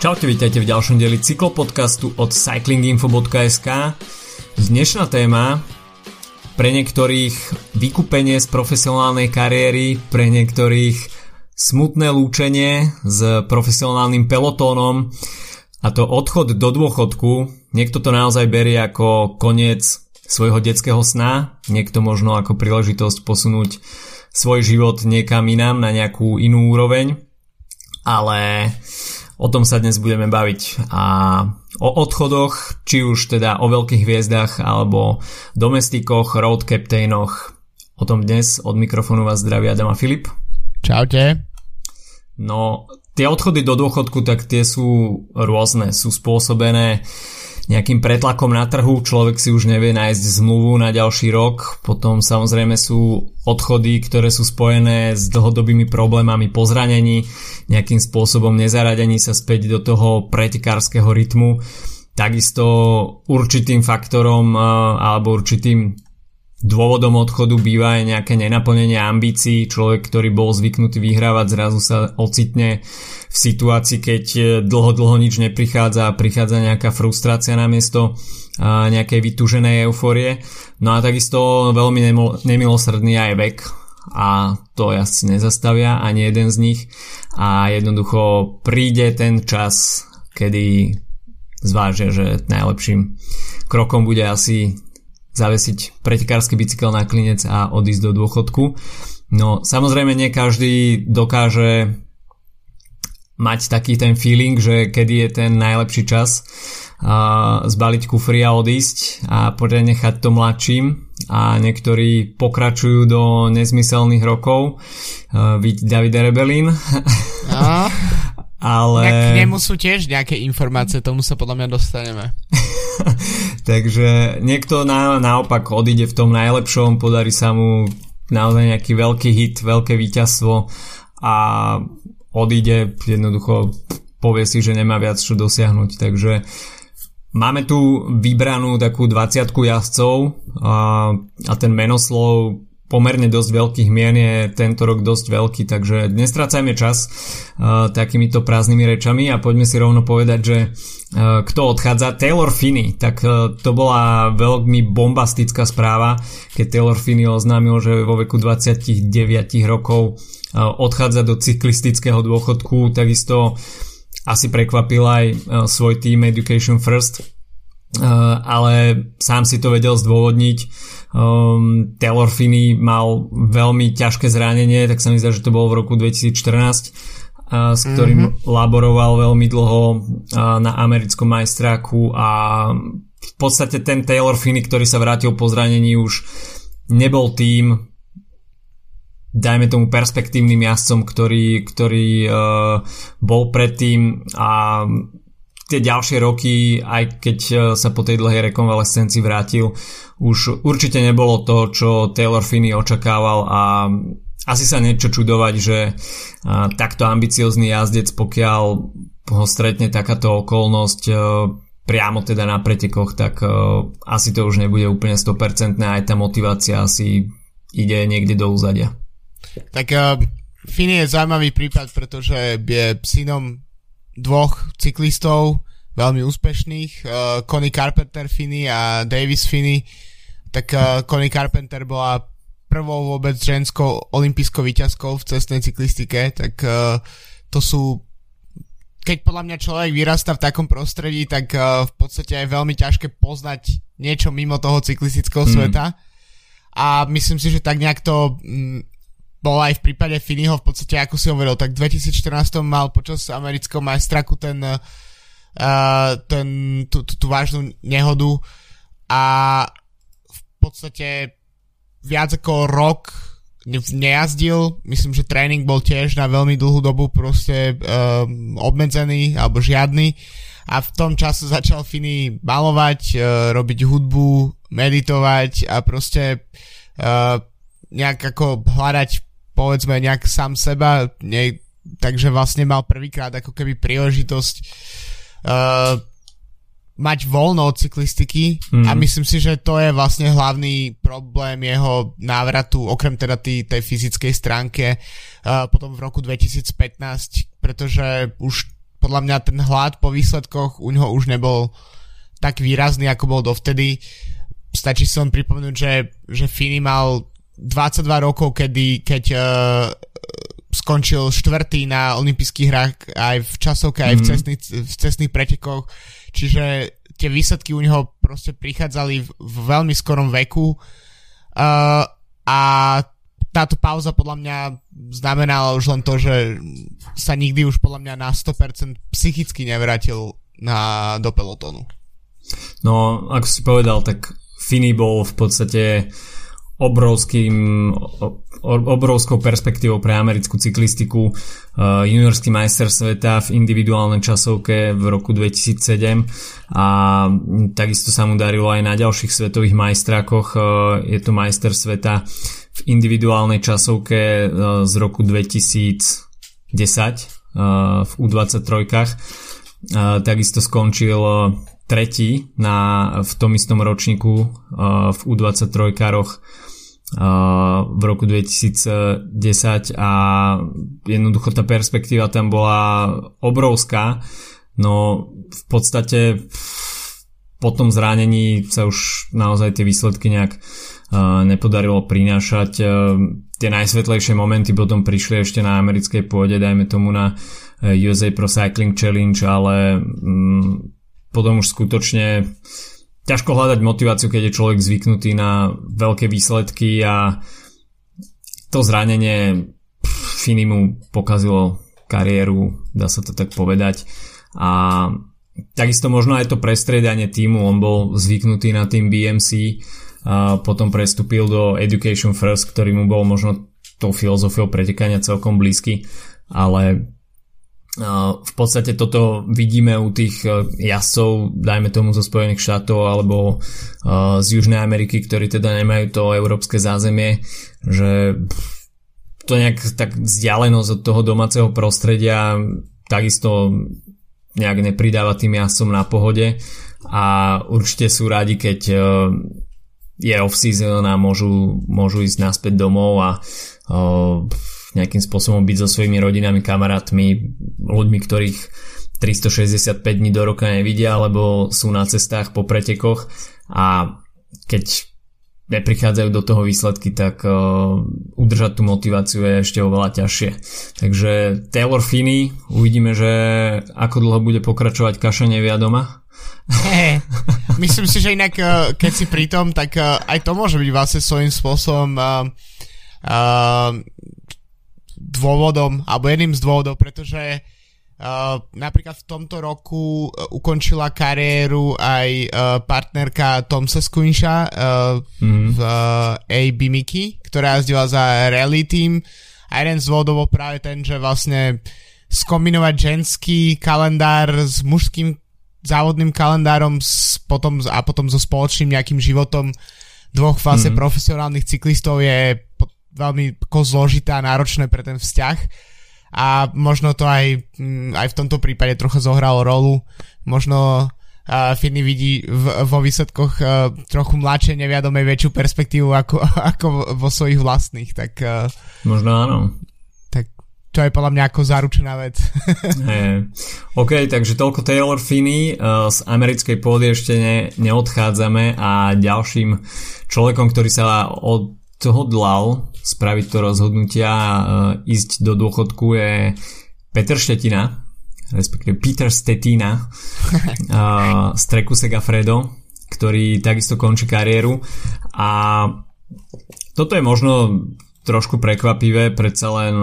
Čaute, vítajte v ďalšom dieli cyklopodcastu od cyclinginfo.sk. Dnešná téma pre niektorých vykúpenie z profesionálnej kariéry, pre niektorých smutné lúčenie s profesionálnym pelotónom a to odchod do dôchodku. Niekto to naozaj berie ako koniec svojho detského sna, niekto možno ako príležitosť posunúť svoj život niekam inám na nejakú inú úroveň, ale O tom sa dnes budeme baviť a o odchodoch, či už teda o veľkých hviezdach alebo domestikoch, road captainoch. O tom dnes od mikrofónu vás zdraví Adam a Filip. Čaute. No, tie odchody do dôchodku, tak tie sú rôzne. Sú spôsobené nejakým pretlakom na trhu, človek si už nevie nájsť zmluvu na ďalší rok, potom samozrejme sú odchody, ktoré sú spojené s dlhodobými problémami po zranení, nejakým spôsobom nezaradení sa späť do toho pretekárskeho rytmu, takisto určitým faktorom alebo určitým Dôvodom odchodu býva aj nejaké nenaplnenie ambícií. Človek, ktorý bol zvyknutý vyhrávať, zrazu sa ocitne v situácii, keď dlho, dlho nič neprichádza a prichádza nejaká frustrácia na miesto nejakej vytúženej euforie. No a takisto veľmi nemilosrdný aj vek a to asi nezastavia ani jeden z nich a jednoducho príde ten čas, kedy zvážia, že najlepším krokom bude asi zavesiť pretekársky bicykel na klinec a odísť do dôchodku. No samozrejme nie každý dokáže mať taký ten feeling, že kedy je ten najlepší čas a zbaliť kufry a odísť a nechať to mladším a niektorí pokračujú do nezmyselných rokov. Vidť David Rebelin. A? Ale... k nemu sú tiež nejaké informácie, tomu sa podľa mňa dostaneme. Takže niekto na, naopak odíde v tom najlepšom, podarí sa mu naozaj nejaký veľký hit, veľké víťazstvo a odíde, jednoducho povie si, že nemá viac čo dosiahnuť. Takže máme tu vybranú takú 20 jazdcov a, a ten menoslov pomerne dosť veľkých mien je tento rok dosť veľký, takže nestracajme čas uh, takýmito prázdnymi rečami a poďme si rovno povedať, že uh, kto odchádza. Taylor Finney, tak uh, to bola veľmi bombastická správa, keď Taylor Finney oznámil, že vo veku 29 rokov uh, odchádza do cyklistického dôchodku, takisto asi prekvapil aj uh, svoj tým Education First, uh, ale sám si to vedel zdôvodniť Um, Taylor Finney mal veľmi ťažké zranenie, tak sa mi zdá, že to bolo v roku 2014 uh, s ktorým mm-hmm. laboroval veľmi dlho uh, na americkom majstráku a v podstate ten Taylor Finney, ktorý sa vrátil po zranení už nebol tým dajme tomu perspektívnym jazdcom, ktorý, ktorý uh, bol predtým a tie ďalšie roky, aj keď e, sa po tej dlhej rekonvalescencii vrátil, už určite nebolo to, čo Taylor Finney očakával a asi sa niečo čudovať, že e, takto ambiciozný jazdec, pokiaľ ho stretne takáto okolnosť e, priamo teda na pretekoch, tak asi to už nebude úplne 100% a aj tá motivácia asi ide niekde do úzadia. Tak uh, Finney je zaujímavý prípad, pretože je synom dvoch cyklistov, veľmi úspešných, uh, Connie Carpenter Finney a Davis Finney, tak uh, Connie Carpenter bola prvou vôbec ženskou olympijskou výťazkou v cestnej cyklistike, tak uh, to sú keď podľa mňa človek vyrastá v takom prostredí, tak uh, v podstate je veľmi ťažké poznať niečo mimo toho cyklistického mm. sveta. A myslím si, že tak nejak to mm, bol aj v prípade Finneyho v podstate, ako si hovoril, tak v 2014 mal počas amerického majstraku ten, uh, ten tú, tú, tú vážnu nehodu a v podstate viac ako rok nejazdil, myslím, že tréning bol tiež na veľmi dlhú dobu proste um, obmedzený alebo žiadny. A v tom čase začal Finy malovať, uh, robiť hudbu, meditovať a proste uh, nejak ako hľadať povedzme nejak sám seba, nie, takže vlastne mal prvýkrát ako keby príležitosť uh, mať voľno od cyklistiky mm. a myslím si, že to je vlastne hlavný problém jeho návratu, okrem teda tý, tej fyzickej stránke uh, potom v roku 2015, pretože už podľa mňa ten hlad po výsledkoch u neho už nebol tak výrazný, ako bol dovtedy. Stačí si len pripomenúť, že, že Fini mal 22 rokov, kedy, keď uh, skončil štvrtý na olympijských hrách aj v časovke, aj v, mhm. cestných, v cestných pretekoch. Čiže tie výsledky u neho proste prichádzali v, v veľmi skorom veku. Uh, a táto pauza podľa mňa znamenala už len to, že sa nikdy už podľa mňa na 100% psychicky nevrátil na, do pelotónu. No, ako si povedal, tak Fini bol v podstate obrovským, obrovskou perspektívou pre americkú cyklistiku. Uh, juniorský majster sveta v individuálnej časovke v roku 2007 a takisto sa mu darilo aj na ďalších svetových majstrákoch. Uh, je to majster sveta v individuálnej časovke uh, z roku 2010 v U23 takisto skončil tretí na, v tom istom ročníku v U23 karoch v roku 2010 a jednoducho tá perspektíva tam bola obrovská, no v podstate po tom zranení sa už naozaj tie výsledky nejak nepodarilo prinášať. Tie najsvetlejšie momenty potom prišli ešte na americkej pôde, dajme tomu na USA Pro Cycling Challenge, ale mm, potom už skutočne ťažko hľadať motiváciu, keď je človek zvyknutý na veľké výsledky a to zranenie Finimu pokazilo kariéru, dá sa to tak povedať. A takisto možno aj to prestriedanie týmu, on bol zvyknutý na tým BMC, a potom prestúpil do Education First, ktorý mu bol možno tou filozofiou pretekania celkom blízky, ale v podstate toto vidíme u tých e, jazdcov, dajme tomu zo Spojených štátov alebo e, z Južnej Ameriky, ktorí teda nemajú to európske zázemie, že to nejak tak vzdialenosť od toho domáceho prostredia takisto nejak nepridáva tým jazdcom na pohode. A určite sú radi, keď e, je off-season a môžu, môžu ísť naspäť domov a nejakým spôsobom byť so svojimi rodinami, kamarátmi, ľuďmi, ktorých 365 dní do roka nevidia, alebo sú na cestách po pretekoch a keď neprichádzajú do toho výsledky, tak uh, udržať tú motiváciu je ešte oveľa ťažšie. Takže Taylor Finney, uvidíme, že ako dlho bude pokračovať kašanie viadoma. Hey, myslím si, že inak, uh, keď si pri tom, tak uh, aj to môže byť vlastne svojím spôsobom uh, uh, dôvodom, alebo jedným z dôvodov, pretože Uh, napríklad v tomto roku uh, ukončila kariéru aj uh, partnerka Tomsa Squinsha uh, mm. v uh, AB Mickey, ktorá jazdila za rally team a jeden z dôvodov bol práve ten, že vlastne skombinovať ženský kalendár s mužským závodným kalendárom s, potom, a potom so spoločným nejakým životom dvoch vlastne mm. profesionálnych cyklistov je veľmi zložité a náročné pre ten vzťah a možno to aj, mm, aj v tomto prípade trocha zohralo rolu. Možno uh, Finny vidí v, vo výsledkoch uh, trochu mladšie, neviadomej väčšiu perspektívu ako, ako vo svojich vlastných, tak... Uh, možno áno. Tak to je podľa mňa ako zaručená vec. hey. OK, takže toľko Taylor Finney. Uh, z americkej pôdy ešte ne, neodchádzame a ďalším človekom, ktorý sa od hodlal spraviť to rozhodnutia a ísť do dôchodku je Peter Štetina, respektíve Peter Stetina z Treku Segafredo, ktorý takisto končí kariéru. A toto je možno trošku prekvapivé, predsa len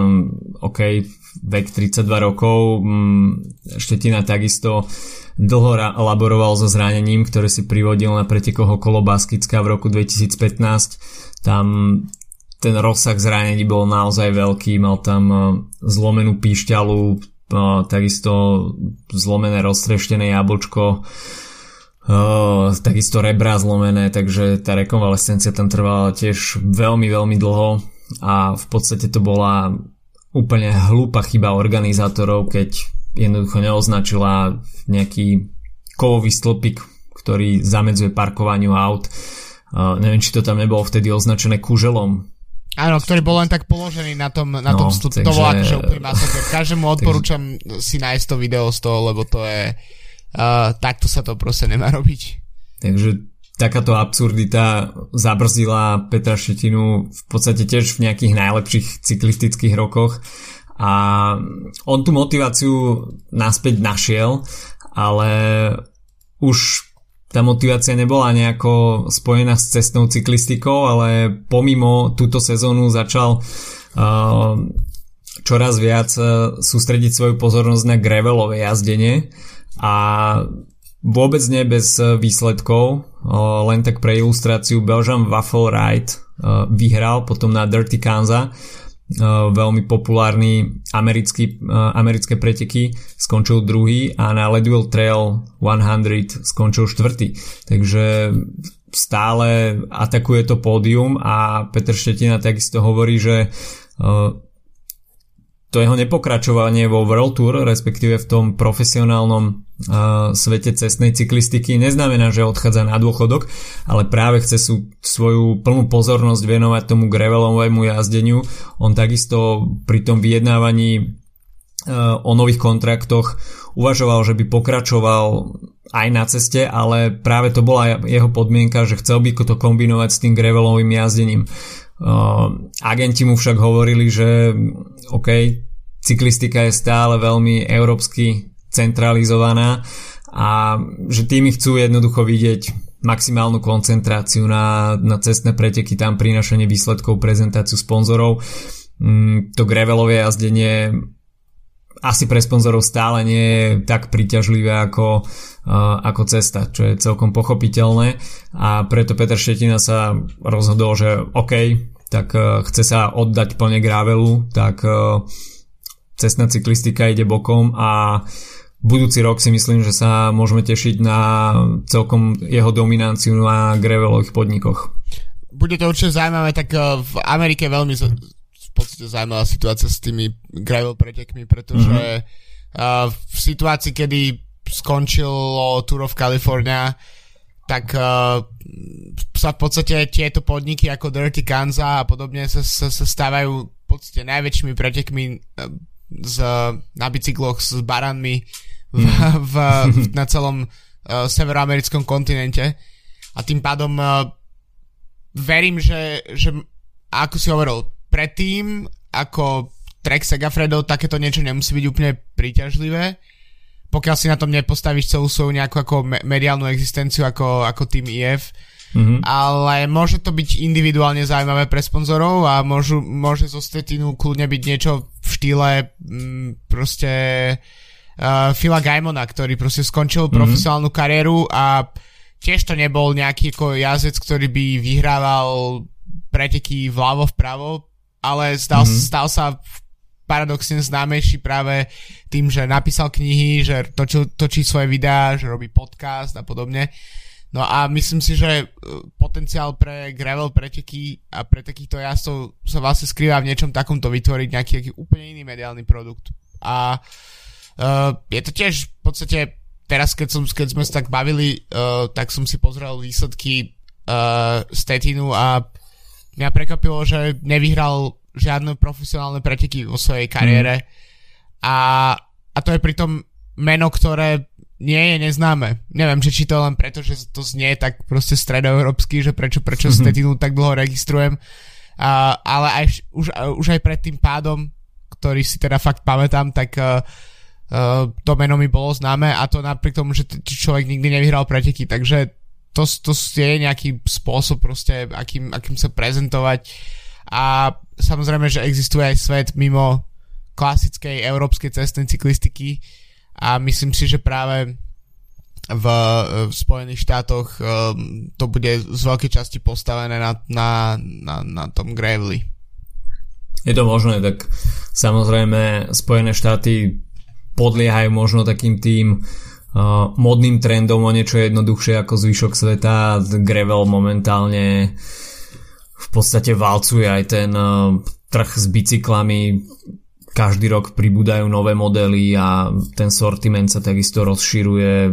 OK, vek 32 rokov, mm, Štetina takisto dlho laboroval so zranením, ktoré si privodil na pretekoch okolo Baskicka v roku 2015 tam ten rozsah zranení bol naozaj veľký, mal tam e, zlomenú píšťalu, e, takisto zlomené roztreštené jablčko, e, takisto rebra zlomené, takže tá rekonvalescencia tam trvala tiež veľmi, veľmi dlho a v podstate to bola úplne hlúpa chyba organizátorov, keď jednoducho neoznačila nejaký kovový stĺpik, ktorý zamedzuje parkovaniu aut Uh, neviem, či to tam nebolo vtedy označené kuželom. Áno, ktorý bol len tak položený na tom, na no, tom stup, takže, to bolo akože úplný masaker. Každému odporúčam takže, si nájsť to video z toho, lebo to je, uh, takto sa to proste nemá robiť. Takže takáto absurdita zabrzdila Petra Šetinu v podstate tiež v nejakých najlepších cyklistických rokoch a on tú motiváciu naspäť našiel, ale už tá motivácia nebola nejako spojená s cestnou cyklistikou, ale pomimo túto sezónu začal uh, čoraz viac uh, sústrediť svoju pozornosť na gravelové jazdenie a vôbec nie bez uh, výsledkov, len tak pre ilustráciu Belgian Waffle Ride vyhral potom na Dirty Kanza veľmi populárny americký, uh, americké preteky skončil druhý a na Leadville Trail 100 skončil štvrtý. Takže stále atakuje to pódium a Peter Štetina takisto hovorí, že uh, to jeho nepokračovanie vo World Tour, respektíve v tom profesionálnom uh, svete cestnej cyklistiky, neznamená, že odchádza na dôchodok, ale práve chce sú, svoju plnú pozornosť venovať tomu gravelovému jazdeniu. On takisto pri tom vyjednávaní uh, o nových kontraktoch uvažoval, že by pokračoval aj na ceste, ale práve to bola jeho podmienka, že chcel by to kombinovať s tým gravelovým jazdením. Uh, agenti mu však hovorili, že OK, cyklistika je stále veľmi európsky centralizovaná a že tými chcú jednoducho vidieť maximálnu koncentráciu na, na cestné preteky, tam prinašanie výsledkov, prezentáciu sponzorov. Mm, to gravelové jazdenie asi pre sponzorov stále nie je tak príťažlivé ako, uh, ako cesta, čo je celkom pochopiteľné a preto Peter Šetina sa rozhodol, že OK, tak uh, chce sa oddať plne gravelu, tak uh, cestná cyklistika ide bokom a budúci rok si myslím, že sa môžeme tešiť na celkom jeho dominanciu na gravelových podnikoch. Bude to určite zaujímavé, tak v Amerike veľmi podstate zaujímavá situácia s tými gravel pretekmi, pretože mm-hmm. uh, v situácii, kedy skončilo Tour of California, tak uh, sa v podstate tieto podniky ako Dirty Kanza a podobne sa, sa, sa stávajú v podstate najväčšími pretekmi uh, z, na bicykloch s baranmi v, mm. v, v, na celom uh, severoamerickom kontinente a tým pádom uh, verím, že, že ako si hovoril, predtým, ako Trek Segafredo, takéto niečo nemusí byť úplne príťažlivé, pokiaľ si na tom nepostavíš celú svoju nejakú ako mediálnu existenciu ako, ako tým IF. Mm-hmm. Ale môže to byť individuálne zaujímavé pre sponzorov a môžu, môže zo Stetinu kľudne byť niečo v štýle mm, proste uh, Phila Gaimona, ktorý proste skončil mm-hmm. profesionálnu kariéru a tiež to nebol nejaký ako jazdec, ktorý by vyhrával preteky vľavo vpravo, ale stal, mm-hmm. stal sa paradoxne známejší práve tým, že napísal knihy, že točí, točí svoje videá, že robí podcast a podobne. No a myslím si, že e, potenciál pre gravel preteky a pre takýchto jazdcov sa vlastne skrýva v niečom takomto vytvoriť nejaký, nejaký úplne iný mediálny produkt. A uh, je to tiež v podstate teraz, keď, som, keď sme sa tak bavili, uh, tak som si pozrel výsledky uh, Statinu a mňa prekvapilo, že nevyhral žiadne profesionálne preteky vo svojej kariére mm. a, a to je pritom meno, ktoré nie je neznáme. Neviem, že či to len preto, že to znie tak proste stredoeurópsky, že prečo, prečo mm-hmm. Stetinu tak dlho registrujem, uh, ale aj, už, už aj pred tým pádom, ktorý si teda fakt pamätám, tak uh, uh, to meno mi bolo známe a to napriek tomu, že t- človek nikdy nevyhral preteky, takže to, to je nejaký spôsob proste, akým, akým sa prezentovať a samozrejme, že existuje aj svet mimo klasickej európskej cestnej cyklistiky a myslím si, že práve v, v Spojených štátoch um, to bude z veľkej časti postavené na, na, na, na tom Gravely. Je to možné, tak samozrejme Spojené štáty podliehajú možno takým tým uh, modným trendom o niečo jednoduchšie ako zvyšok sveta. Gravel momentálne v podstate valcuje aj ten uh, trh s bicyklami. Každý rok pribúdajú nové modely a ten sortiment sa takisto rozširuje.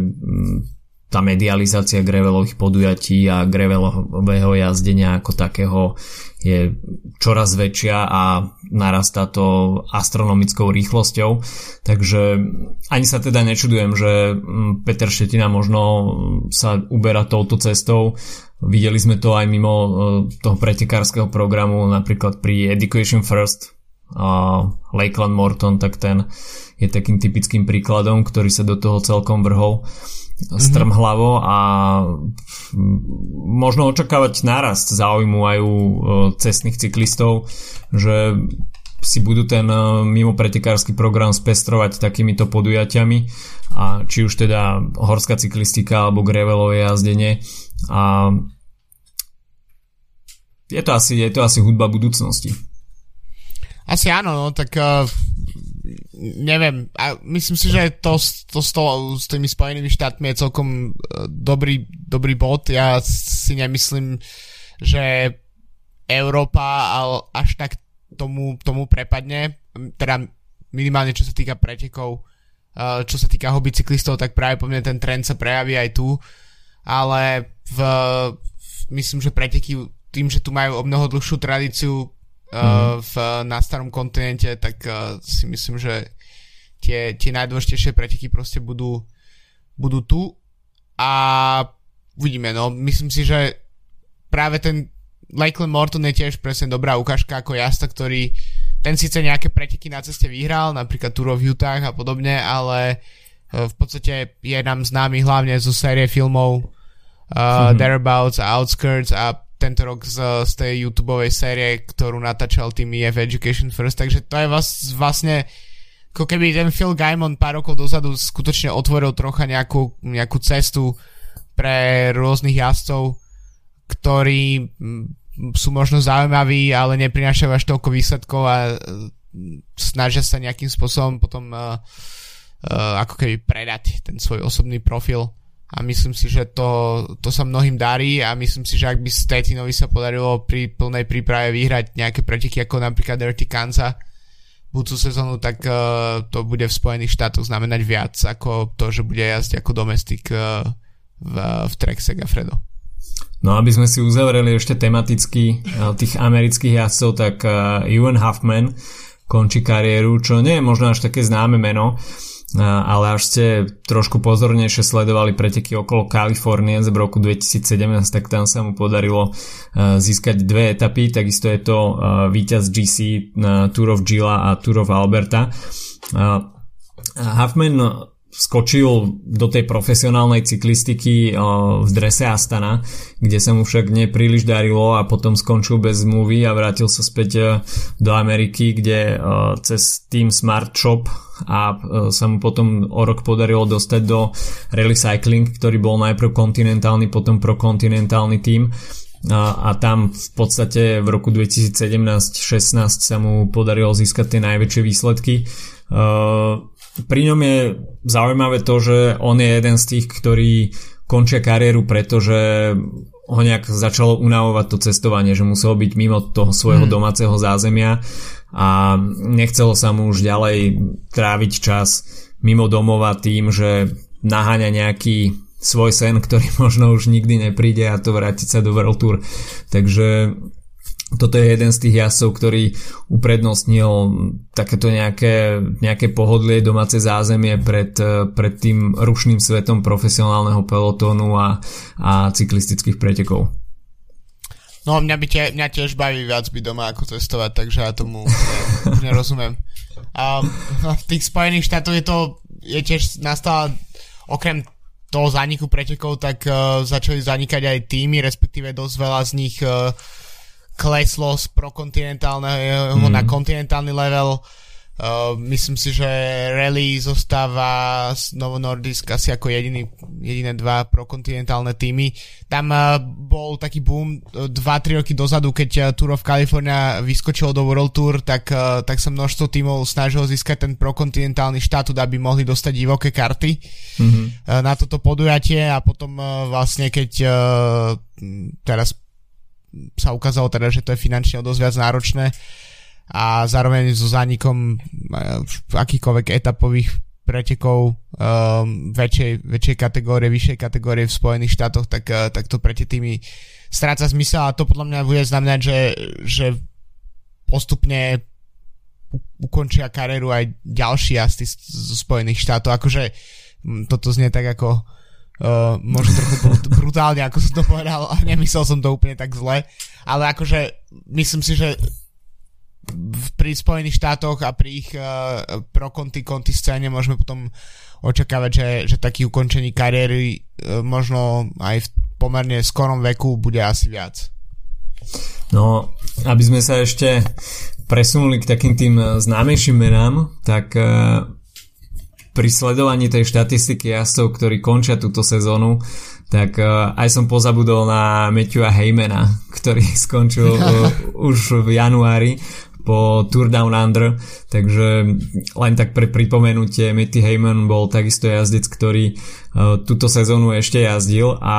Tá medializácia gravelových podujatí a gravelového jazdenia ako takého je čoraz väčšia a narastá to astronomickou rýchlosťou. Takže ani sa teda nečudujem, že mm, Peter Štetina možno sa uberá touto cestou. Videli sme to aj mimo e, toho pretekárskeho programu, napríklad pri Education First, Lakeland Morton, tak ten je takým typickým príkladom, ktorý sa do toho celkom vrhol strmhlavo a možno očakávať nárast záujmu aj u e, cestných cyklistov, že si budú ten e, mimo pretekársky program spestrovať takýmito podujatiami a či už teda horská cyklistika alebo gravelové jazdenie a je to asi, je to asi hudba budúcnosti. Asi áno, no, tak uh, neviem, a myslím si, že to, to s, to, s tými Spojenými štátmi je celkom uh, dobrý, dobrý bod. Ja si nemyslím, že Európa až tak tomu, tomu prepadne, teda minimálne čo sa týka pretekov, uh, čo sa týka hobby cyklistov, tak práve po mne ten trend sa prejaví aj tu, ale v, myslím, že preteky tým, že tu majú o mnoho dlhšiu tradíciu, mm. v, na starom kontinente, tak uh, si myslím, že tie, tie najdôležitejšie preteky proste budú, budú tu a uvidíme, no myslím si, že práve ten Lakeland Morton je tiež presne dobrá ukážka ako jazda, ktorý ten síce nejaké preteky na ceste vyhral, napríklad Tour of Utah a podobne, ale v podstate je nám známy hlavne zo série filmov uh, mm-hmm. Thereabouts a Outskirts a tento rok z, z tej youtube série, ktorú natáčal tým EF Education First, takže to je vás, vlastne ako keby ten Phil Gaimon pár rokov dozadu skutočne otvoril trocha nejakú, nejakú cestu pre rôznych jazdcov, ktorí sú možno zaujímaví, ale neprinášajú až toľko výsledkov a e, snažia sa nejakým spôsobom potom uh, uh, ako keby predať ten svoj osobný profil a myslím si, že to, to sa mnohým darí a myslím si, že ak by Statinovi sa podarilo pri plnej príprave vyhrať nejaké preteky ako napríklad Dirty Kanza budúcu sezónu, tak uh, to bude v Spojených štátoch znamenať viac ako to, že bude jazdiť ako domestik uh, v, v Trek Segafredo. No aby sme si uzavreli ešte tematicky uh, tých amerických jazdcov, tak uh, Ewan Huffman končí kariéru, čo nie je možno až také známe meno, ale až ste trošku pozornejšie sledovali preteky okolo Kalifornie z roku 2017, tak tam sa mu podarilo získať dve etapy, takisto je to víťaz GC na Tour of Gila a Tour of Alberta. Huffman skočil do tej profesionálnej cyklistiky v drese Astana, kde sa mu však nepríliš darilo a potom skončil bez zmluvy a vrátil sa späť do Ameriky, kde cez Team Smart Shop a sa mu potom o rok podarilo dostať do Rally Cycling, ktorý bol najprv kontinentálny, potom prokontinentálny tým a, a tam v podstate v roku 2017-16 sa mu podarilo získať tie najväčšie výsledky. Uh, pri ňom je zaujímavé to, že on je jeden z tých, ktorí končia kariéru, pretože ho nejak začalo unavovať to cestovanie, že muselo byť mimo toho svojho hmm. domáceho zázemia a nechcelo sa mu už ďalej tráviť čas mimo domova tým, že naháňa nejaký svoj sen, ktorý možno už nikdy nepríde a to vrátiť sa do World Tour. Takže toto je jeden z tých jazdcov, ktorý uprednostnil takéto nejaké, nejaké pohodlie domáce zázemie pred, pred tým rušným svetom profesionálneho pelotónu a, a cyklistických pretekov. No mňa, by tie, mňa tiež baví viac byť doma ako cestovať, takže ja tomu nerozumiem. A v tých Spojených štátoch je to je tiež nastala okrem toho zániku pretekov, tak uh, začali zanikať aj týmy, respektíve dosť veľa z nich uh, kleslo z prokontinentálneho mm. na kontinentálny level. Uh, myslím si, že Rally zostáva z Novo Nordisk asi ako jediný, jediné dva prokontinentálne týmy. Tam uh, bol taký boom 2-3 uh, roky dozadu, keď uh, Tour of California vyskočilo do World Tour, tak, uh, tak sa množstvo týmov snažilo získať ten prokontinentálny štatút, aby mohli dostať divoké karty mm-hmm. uh, na toto podujatie a potom uh, vlastne keď uh, teraz sa ukázalo teda, že to je finančne dosť viac náročné a zároveň so zánikom e, akýchkoľvek etapových pretekov um, väčšej, väčšej kategórie, vyššej kategórie v Spojených štátoch, tak, uh, tak to pre tie týmy stráca zmysel a to podľa mňa bude znamenať, že, že postupne ukončia kariéru aj ďalší jazdci zo Spojených štátov. Akože toto znie tak ako uh, možno trochu brutálne, ako som to povedal a nemyslel som to úplne tak zle, ale akože myslím si, že pri Spojených štátoch a pri ich uh, pro konty konty scéne môžeme potom očakávať, že, že taký ukončení kariéry uh, možno aj v pomerne skorom veku bude asi viac. No, aby sme sa ešte presunuli k takým tým známejším menám, tak uh, pri sledovaní tej štatistiky jazdcov, ktorí končia túto sezónu, tak uh, aj som pozabudol na Matthewa Heymana, ktorý skončil uh, už v januári po Tour Down Under, takže len tak pre pripomenutie, Matty Heyman bol takisto jazdec, ktorý uh, túto sezónu ešte jazdil a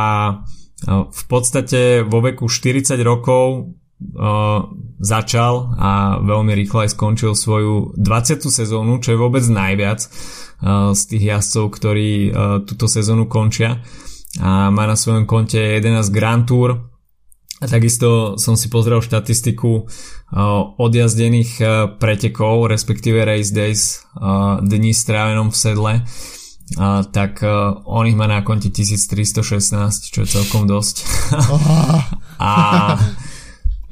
v podstate vo veku 40 rokov uh, začal a veľmi rýchlo aj skončil svoju 20. sezónu, čo je vôbec najviac z tých jazdcov, ktorí uh, túto sezónu končia a má na svojom konte 11 Grand Tour. A takisto som si pozrel štatistiku uh, odjazdených pretekov, respektíve race days, dní strávenom v sedle, tak on ich má na konte 1316, čo je celkom dosť. a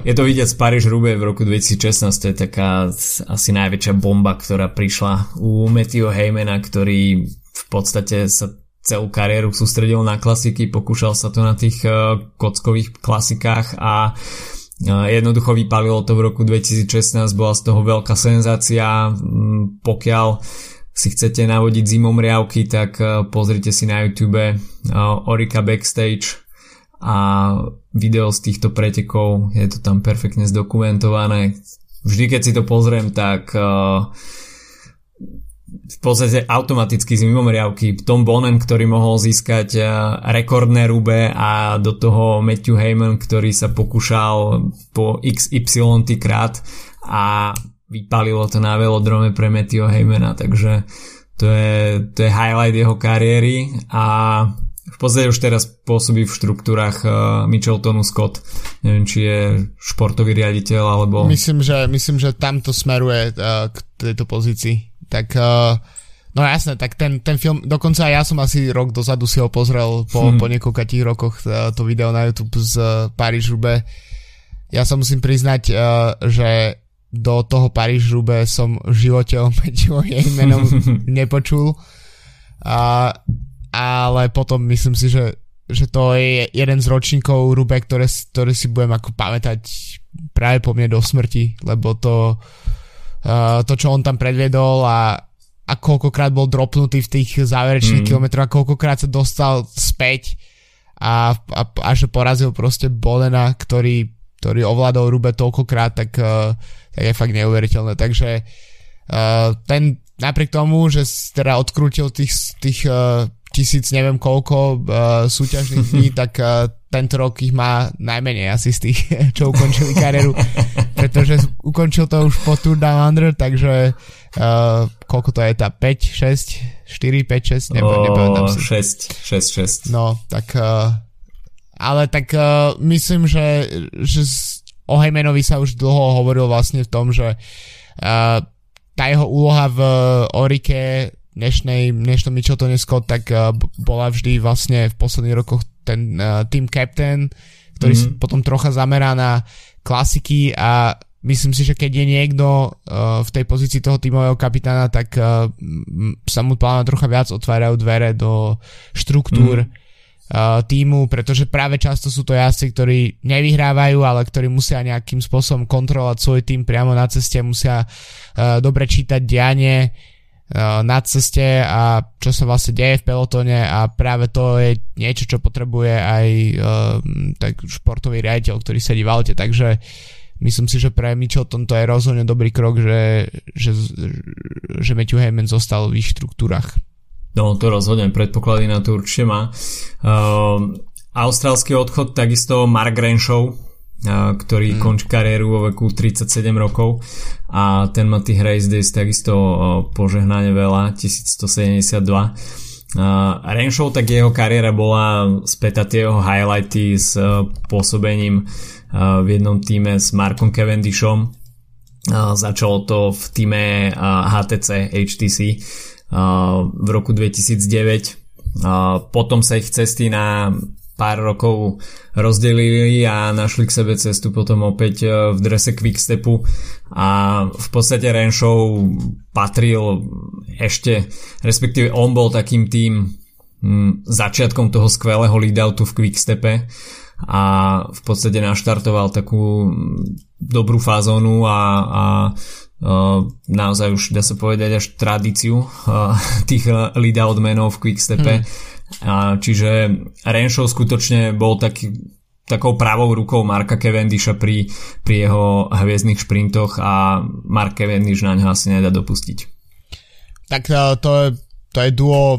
je to vidieť z Paríž Rube v roku 2016, to je taká asi najväčšia bomba, ktorá prišla u Matthew Heymana, ktorý v podstate sa celú kariéru sústredil na klasiky, pokúšal sa to na tých uh, kockových klasikách a uh, jednoducho vypalilo to v roku 2016, bola z toho veľká senzácia, um, pokiaľ si chcete navodiť zimom riavky, tak uh, pozrite si na YouTube Orika Backstage a video z týchto pretekov, je to tam perfektne zdokumentované. Vždy keď si to pozriem, tak uh, v podstate automaticky z mimomriavky Tom Bonen, ktorý mohol získať eh, rekordné rube a do toho Matthew Heyman, ktorý sa pokúšal po XY krát a vypalilo to na velodrome pre Matthew Heymana, takže to je, to je highlight jeho kariéry a v podstate už teraz pôsobí v štruktúrach uh, Micheltonu Scott. Neviem, či je športový riaditeľ alebo... Myslím, že, myslím, že tamto smeruje uh, k tejto pozícii tak uh, no jasné, tak ten, ten film, dokonca ja som asi rok dozadu si ho pozrel po, hmm. po niekoľkých rokoch uh, to video na YouTube z uh, Paríž Rube. Ja sa musím priznať, uh, že do toho Paríž Rube som v živote o menom nepočul. A, ale potom myslím si, že, že to je jeden z ročníkov Rube, ktoré, ktoré si budem ako pamätať práve po mne do smrti, lebo to Eh, to, čo on tam predviedol a, a koľkokrát bol dropnutý v tých záverečných mm. kilometroch a koľkokrát sa dostal späť a, a, a že porazil proste Bolena, ktorý, ktorý ovládol Rube toľkokrát, tak, uh, tak je fakt neuveriteľné. Takže uh, ten napriek tomu, že teda odkrútil tých, tých uh, tisíc neviem koľko uh, súťažných dní, tak uh, tento rok ich má najmenej asi z tých, čo ukončili kariéru, pretože ukončil to už po Tour Down Under, takže uh, koľko to je tá, 5, 6, 4, 5, 6, neviem, nepamätám si. 6, 6, 6. No, tak uh, ale tak uh, myslím, že, že o Heymanovi sa už dlho hovoril vlastne v tom, že uh, tá jeho úloha v Orike dnešnej, dnešnom Micheltone Scott, tak uh, bola vždy vlastne v posledných rokoch ten uh, team captain, ktorý mm-hmm. potom trocha zamerá na klasiky a myslím si, že keď je niekto uh, v tej pozícii toho tímového kapitána, tak uh, sa mu plána trocha viac otvárajú dvere do štruktúr mm uh, týmu, pretože práve často sú to jazdci, ktorí nevyhrávajú, ale ktorí musia nejakým spôsobom kontrolovať svoj tým priamo na ceste, musia uh, dobre čítať dianie Eh, na ceste a čo sa vlastne deje v pelotone a práve to je niečo, čo potrebuje aj uh, tak športový riaditeľ, ktorý sedí v aute, takže myslím si, že pre Michelton to je rozhodne dobrý krok, že, že, že Matthew Heyman zostal v ich štruktúrach. No to rozhodne, predpoklady na to určite má. Uh, austrálsky odchod, takisto Mark Renshaw, ktorý mm. končí kariéru vo veku 37 rokov a ten má tých race days takisto požehnane veľa, 1172 Uh, Renshaw, tak jeho kariéra bola späť tie jeho highlighty s uh, pôsobením uh, v jednom týme s Markom Cavendishom. Uh, začalo to v týme uh, HTC HTC uh, v roku 2009. Uh, potom sa ich cesty na pár rokov rozdelili a našli k sebe cestu potom opäť e, v drese Quickstepu a v podstate Renshaw patril ešte, respektíve on bol takým tým hm, začiatkom toho skvelého leadoutu v Quickstepe a v podstate naštartoval takú dobrú fázonu a, a Uh, naozaj už dá sa povedať až tradíciu uh, tých lead-out menov v Quickstepe. Hmm a, čiže Renshaw skutočne bol taký, takou pravou rukou Marka Cavendisha pri, pri jeho hviezdnych šprintoch a Mark Cavendish na ňo asi nedá dopustiť. Tak e, to je, to je duo,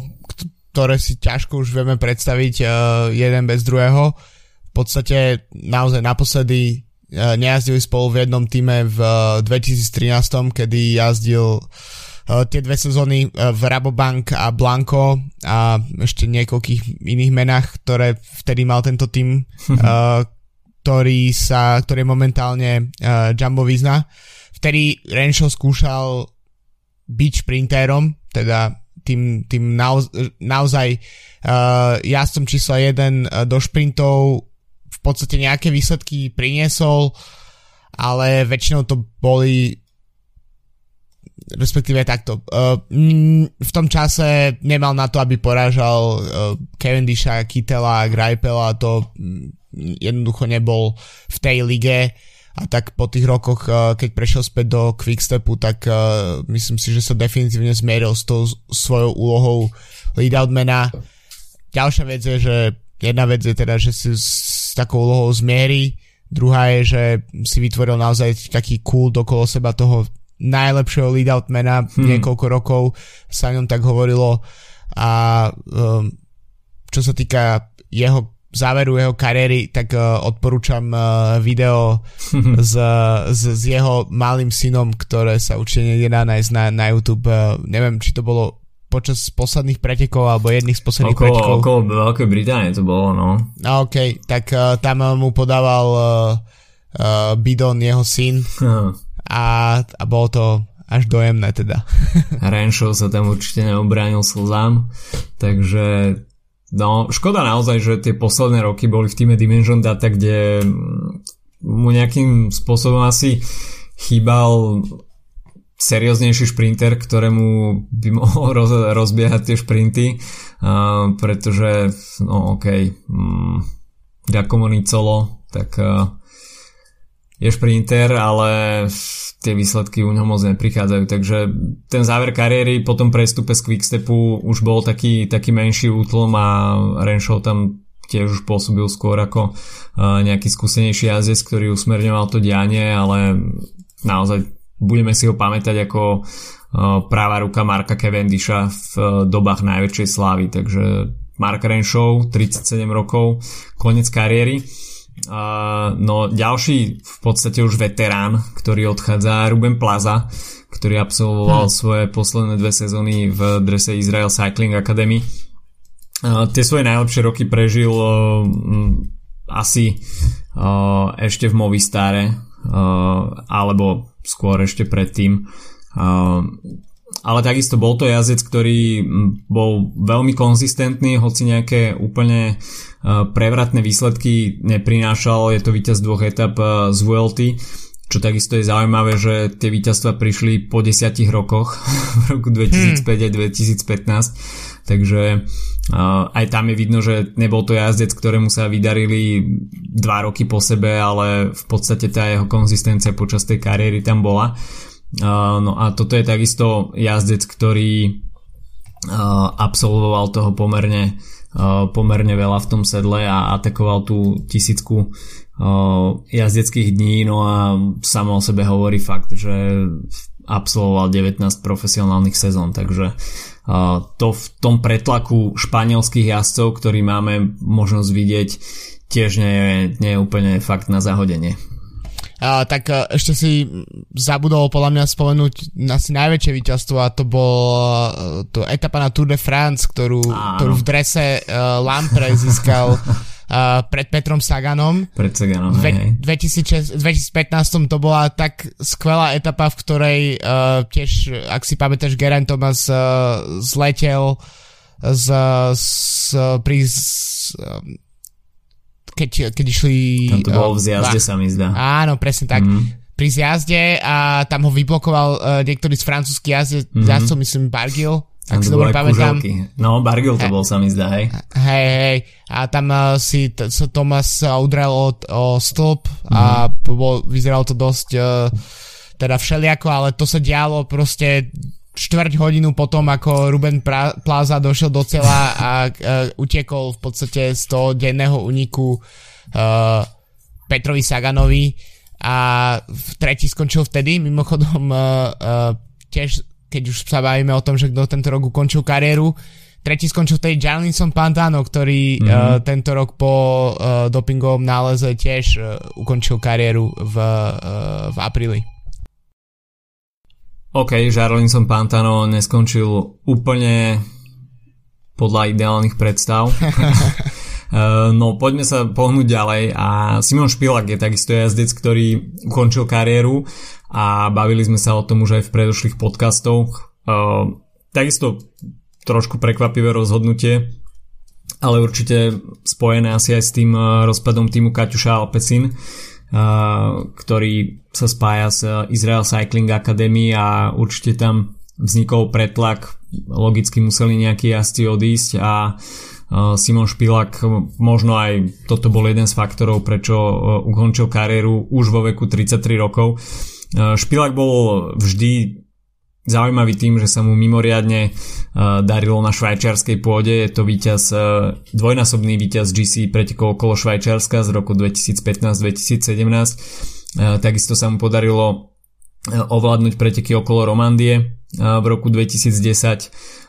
ktoré si ťažko už vieme predstaviť uh, jeden bez druhého. V podstate naozaj naposledy uh, nejazdili spolu v jednom týme v uh, 2013, kedy jazdil tie dve sezóny eh, v Rabobank a Blanco a ešte niekoľkých iných menách, ktoré vtedy mal tento tým, eh, ktorý sa, ktorý je momentálne Jumbo Visna. Vtedy Renshaw skúšal byť šprintérom, teda tým, tým naoz, naozaj uh, jazdcom čísla 1 uh, do šprintov v podstate nejaké výsledky priniesol, ale väčšinou to boli respektíve takto. Uh, v tom čase nemal na to, aby porážal uh, Cavendisha, Kittela, Greipela, to um, jednoducho nebol v tej lige a tak po tých rokoch, keď prešiel späť do Quickstepu, tak myslím si, že sa definitívne zmieril s tou svojou úlohou lead-outmana. Ďalšia vec je, že jedna vec je teda, že si s takou úlohou zmierí, druhá je, že si vytvoril naozaj taký cool dokolo seba toho najlepšieho lead-outmana hmm. niekoľko rokov sa ňom tak hovorilo a um, čo sa týka jeho záveru jeho kariéry, tak uh, odporúčam uh, video s, s, s jeho malým synom, ktoré sa určite nedá nájsť na, na YouTube. Uh, neviem, či to bolo počas posledných pretekov alebo jedných z posledných okolo, pretekov. Okolo Veľkej Británie to bolo, no. OK, tak uh, tam mu podával uh, uh, bidon jeho syn a, a bolo to až dojemné teda. Renshaw sa tam určite neobránil slzám, takže no škoda naozaj, že tie posledné roky boli v týme Dimension Data, kde mu nejakým spôsobom asi chýbal serióznejší šprinter, ktorému by mohol roz, rozbiehať tie šprinty, uh, pretože no okej, okay, um, Giacomo Nicolo, tak uh, je šprinter, ale tie výsledky u ňom moc neprichádzajú, takže ten záver kariéry po tom prestupe z Quickstepu už bol taký, taký menší útlom a Renshaw tam tiež už pôsobil skôr ako nejaký skúsenejší jazdec, ktorý usmerňoval to dianie, ale naozaj budeme si ho pamätať ako práva ruka Marka Cavendisha v dobách najväčšej slávy, takže Mark Renshaw, 37 rokov, koniec kariéry. Uh, no ďalší v podstate už veterán, ktorý odchádza, Ruben Plaza, ktorý absolvoval hmm. svoje posledné dve sezóny v drese Israel Cycling Academy. Uh, tie svoje najlepšie roky prežil uh, asi uh, ešte v Movistare, uh, alebo skôr ešte predtým. Uh, ale takisto bol to jazdec, ktorý bol veľmi konzistentný, hoci nejaké úplne e, prevratné výsledky neprinášal. Je to víťaz dvoch etap e, z VLT, čo takisto je zaujímavé, že tie víťazstva prišli po desiatich rokoch, v roku 2005 hmm. a 2015. Takže uh, aj tam je vidno, že nebol to jazdec, ktorému sa vydarili dva roky po sebe, ale v podstate tá jeho konzistencia počas tej kariéry tam bola. No a toto je takisto jazdec, ktorý absolvoval toho pomerne, pomerne veľa v tom sedle a atakoval tú tisícku jazdeckých dní, no a samo o sebe hovorí fakt, že absolvoval 19 profesionálnych sezón, takže to v tom pretlaku španielských jazdcov, ktorý máme možnosť vidieť tiež nie je, nie je úplne fakt na zahodenie. Tak uh, ešte si zabudol podľa mňa spomenúť asi najväčšie víťazstvo a to bol uh, to etapa na Tour de France, ktorú, ktorú v drese uh, Lampre získal uh, pred Petrom Saganom. Pred Saganom, Dve, 2006, 2015 to bola tak skvelá etapa, v ktorej uh, tiež, ak si pamätáš, Geraint Thomas uh, zletel z, z, pri z, keď, keď išli... Tam to bolo v zjazde, sa mi zdá. Áno, presne tak. Mm. Pri zjazde a tam ho vyblokoval uh, niektorý z francúzských jazde, mm-hmm. jazdcov, myslím, Bargil. Ak si dobre pamätám. No, Bargil to bol, sa mi zdá, hej. Hej, hej. A tam uh, si t- so Thomas udrel o, o stĺp mm. a mhm. bol, vyzeralo to dosť uh, teda všeliako, ale to sa dialo proste štvrť hodinu potom, ako Ruben pra- Plaza došiel do cela a uh, utiekol v podstate z toho denného uniku uh, Petrovi Saganovi a v tretí skončil vtedy, mimochodom uh, uh, tiež keď už sa bavíme o tom, že kto tento rok ukončil kariéru, tretí skončil vtedy Jalinson Pantano, ktorý mm-hmm. uh, tento rok po uh, dopingovom náleze tiež uh, ukončil kariéru v, uh, v apríli. OK, Jarlinson Pantano neskončil úplne podľa ideálnych predstav. no poďme sa pohnúť ďalej a Simon Špilak je takisto jazdec, ktorý ukončil kariéru a bavili sme sa o tom už aj v predošlých podcastoch. Takisto trošku prekvapivé rozhodnutie, ale určite spojené asi aj s tým rozpadom týmu Kaťuša Alpecin ktorý sa spája s Israel Cycling Academy a určite tam vznikol pretlak, logicky museli nejakí jazdci odísť a Simon Špilak možno aj toto bol jeden z faktorov, prečo ukončil kariéru už vo veku 33 rokov. Špilak bol vždy zaujímavý tým, že sa mu mimoriadne uh, darilo na švajčiarskej pôde. Je to víťaz, uh, dvojnásobný víťaz GC pretekov okolo Švajčiarska z roku 2015-2017. Uh, takisto sa mu podarilo uh, ovládnuť preteky okolo Romandie uh, v roku 2010.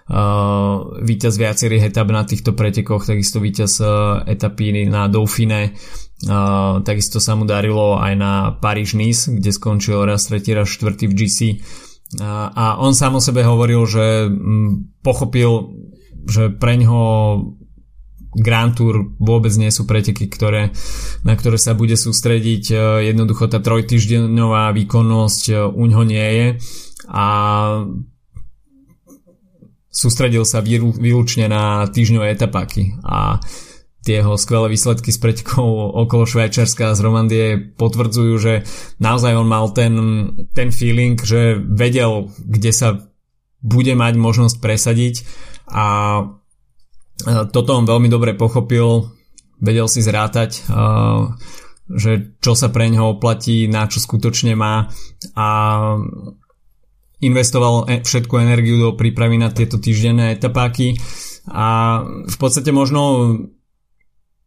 Uh, víťaz viacerých etap na týchto pretekoch, takisto víťaz etapy na Dauphine, takisto sa mu darilo aj na Paríž-Nice, kde skončil raz tretí, raz štvrtý v GC a on sám o sebe hovoril, že mm, pochopil, že pre ňoho Grand Tour vôbec nie sú preteky, ktoré, na ktoré sa bude sústrediť. E, jednoducho tá trojtyždeňová výkonnosť e, u ňoho nie je a sústredil sa výlučne na týždňové etapáky a tie jeho skvelé výsledky s pretekov okolo Švajčiarska z Romandie potvrdzujú, že naozaj on mal ten, ten feeling, že vedel, kde sa bude mať možnosť presadiť a toto on veľmi dobre pochopil, vedel si zrátať, že čo sa pre neho oplatí, na čo skutočne má a investoval e, všetku energiu do prípravy na tieto týždenné etapáky a v podstate možno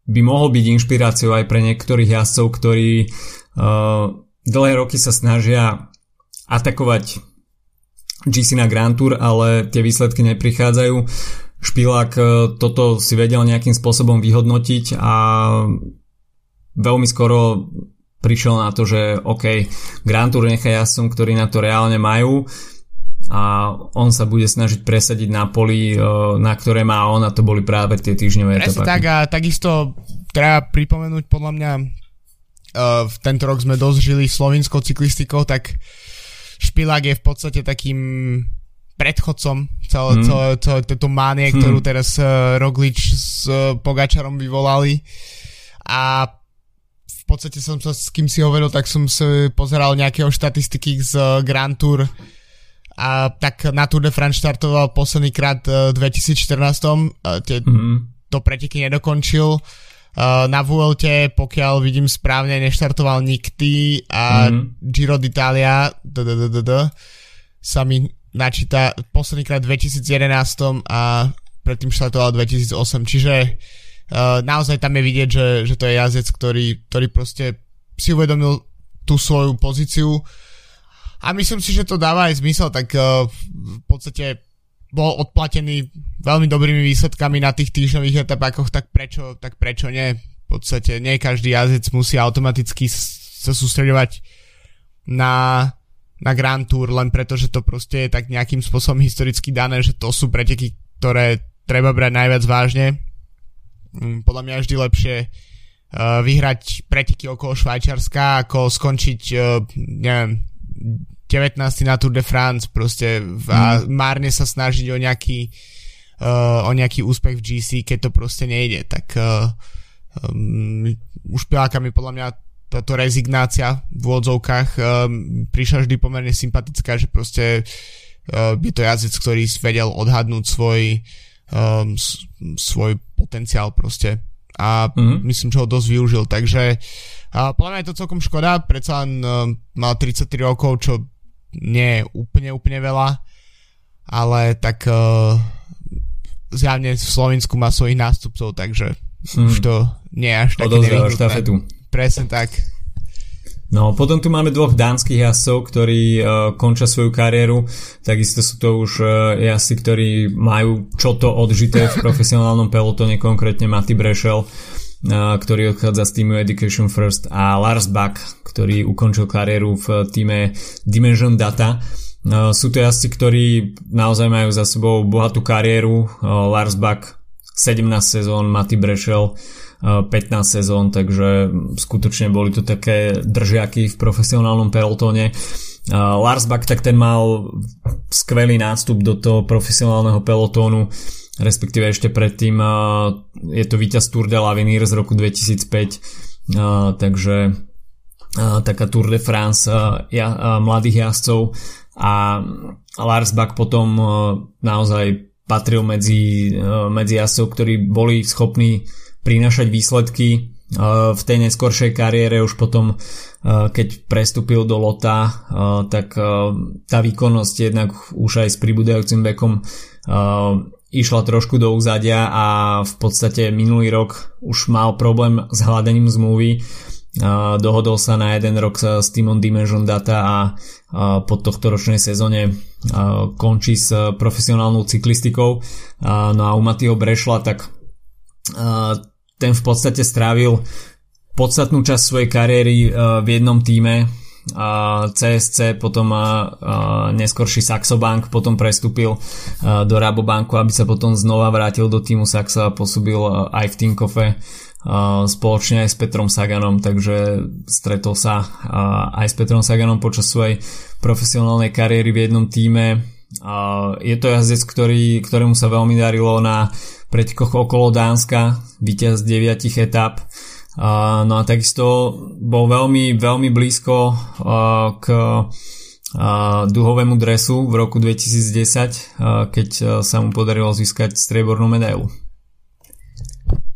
by mohol byť inšpiráciou aj pre niektorých jazdcov, ktorí uh, dlhé roky sa snažia atakovať GC na Grand Tour, ale tie výsledky neprichádzajú. Špilák uh, toto si vedel nejakým spôsobom vyhodnotiť a veľmi skoro prišiel na to, že OK, Grand Tour nechá jazdcom, ktorí na to reálne majú a on sa bude snažiť presadiť na poli, e, na ktoré má on a to boli práve tie týždňové Presne tak a takisto treba pripomenúť podľa mňa uh, v tento rok sme dosť žili slovinskou cyklistikou, tak Špilák je v podstate takým predchodcom celé, mm. celé, celé tejto mánie, mm. ktorú teraz uh, Roglič s uh, Pogačarom vyvolali a v podstate som sa s kým si hovoril, tak som si pozeral nejakého štatistiky z uh, Grand Tour a tak na Tour de France štartoval posledný krát v 2014. Tie, mm-hmm. To preteky nedokončil. Na Vuelte, pokiaľ vidím správne, neštartoval nikdy a mm-hmm. Giro d'Italia sa mi načíta posledný krát v 2011 a predtým štartoval 2008. Čiže uh, naozaj tam je vidieť, že, že to je jazdec, ktorý, ktorý proste si uvedomil tú svoju pozíciu a myslím si, že to dáva aj zmysel, tak uh, v podstate bol odplatený veľmi dobrými výsledkami na tých týždňových etapákoch, tak prečo, tak prečo nie? podstate nie každý jazdec musí automaticky sa sústredovať na, na Grand Tour len preto, že to proste je tak nejakým spôsobom historicky dané, že to sú preteky, ktoré treba brať najviac vážne. Mm, podľa mňa vždy lepšie uh, vyhrať preteky okolo Švajčiarska, ako skončiť, uh, neviem, 19. na Tour de France proste a mm. márne sa snažiť o nejaký uh, o nejaký úspech v GC, keď to proste nejde, tak uh, um, už piláka mi podľa mňa táto rezignácia v odzovkách um, prišla vždy pomerne sympatická, že proste uh, je to jazdec, ktorý vedel odhadnúť svoj um, svoj potenciál proste a mm-hmm. myslím, že ho dosť využil, takže uh, podľa mňa je to celkom škoda, predsa len uh, mal 33 rokov, čo nie je úplne, úplne veľa, ale tak uh, zjavne v Slovensku má svojich nástupcov, takže hmm. už to nie je až také štafetu. Presne tak. No, potom tu máme dvoch dánskych jazdcov, ktorí uh, končia svoju kariéru. Takisto sú to už uh, jazdci, ktorí majú čo to odžité v profesionálnom pelotone, konkrétne Mati Brešel, ktorý odchádza z týmu Education First a Lars Bach, ktorý ukončil kariéru v týme Dimension Data. No, sú to jazdci, ktorí naozaj majú za sebou bohatú kariéru. Lars Bach 17 sezón, Mati Brešel 15 sezón, takže skutočne boli to také držiaky v profesionálnom pelotóne. Lars Bach tak ten mal skvelý nástup do toho profesionálneho pelotónu, respektíve ešte predtým je to víťaz Tour de l'Avenir z roku 2005, takže taká Tour de France mladých jazdcov. A Lars Bach potom naozaj patril medzi, medzi jazdcov, ktorí boli schopní prinášať výsledky v tej neskoršej kariére už potom keď prestúpil do Lota tak tá výkonnosť jednak už aj s pribúdajúcim vekom išla trošku do úzadia a v podstate minulý rok už mal problém s hľadaním zmluvy dohodol sa na jeden rok s týmom Dimension Data a po tohto ročnej sezóne končí s profesionálnou cyklistikou. No a u Matýho Brešla tak ten v podstate strávil podstatnú časť svojej kariéry v jednom týme CSC, potom neskorší Saxo Bank, potom prestúpil do Rabobanku, aby sa potom znova vrátil do týmu Saxo a pôsobil aj v Tinkofe spoločne aj s Petrom Saganom, takže stretol sa aj s Petrom Saganom počas svojej profesionálnej kariéry v jednom týme. Je to jazdec, ktorý, ktorému sa veľmi darilo na pretekoch okolo Dánska, víťaz 9 etap. No a takisto bol veľmi, veľmi blízko k duhovému dresu v roku 2010, keď sa mu podarilo získať striebornú medailu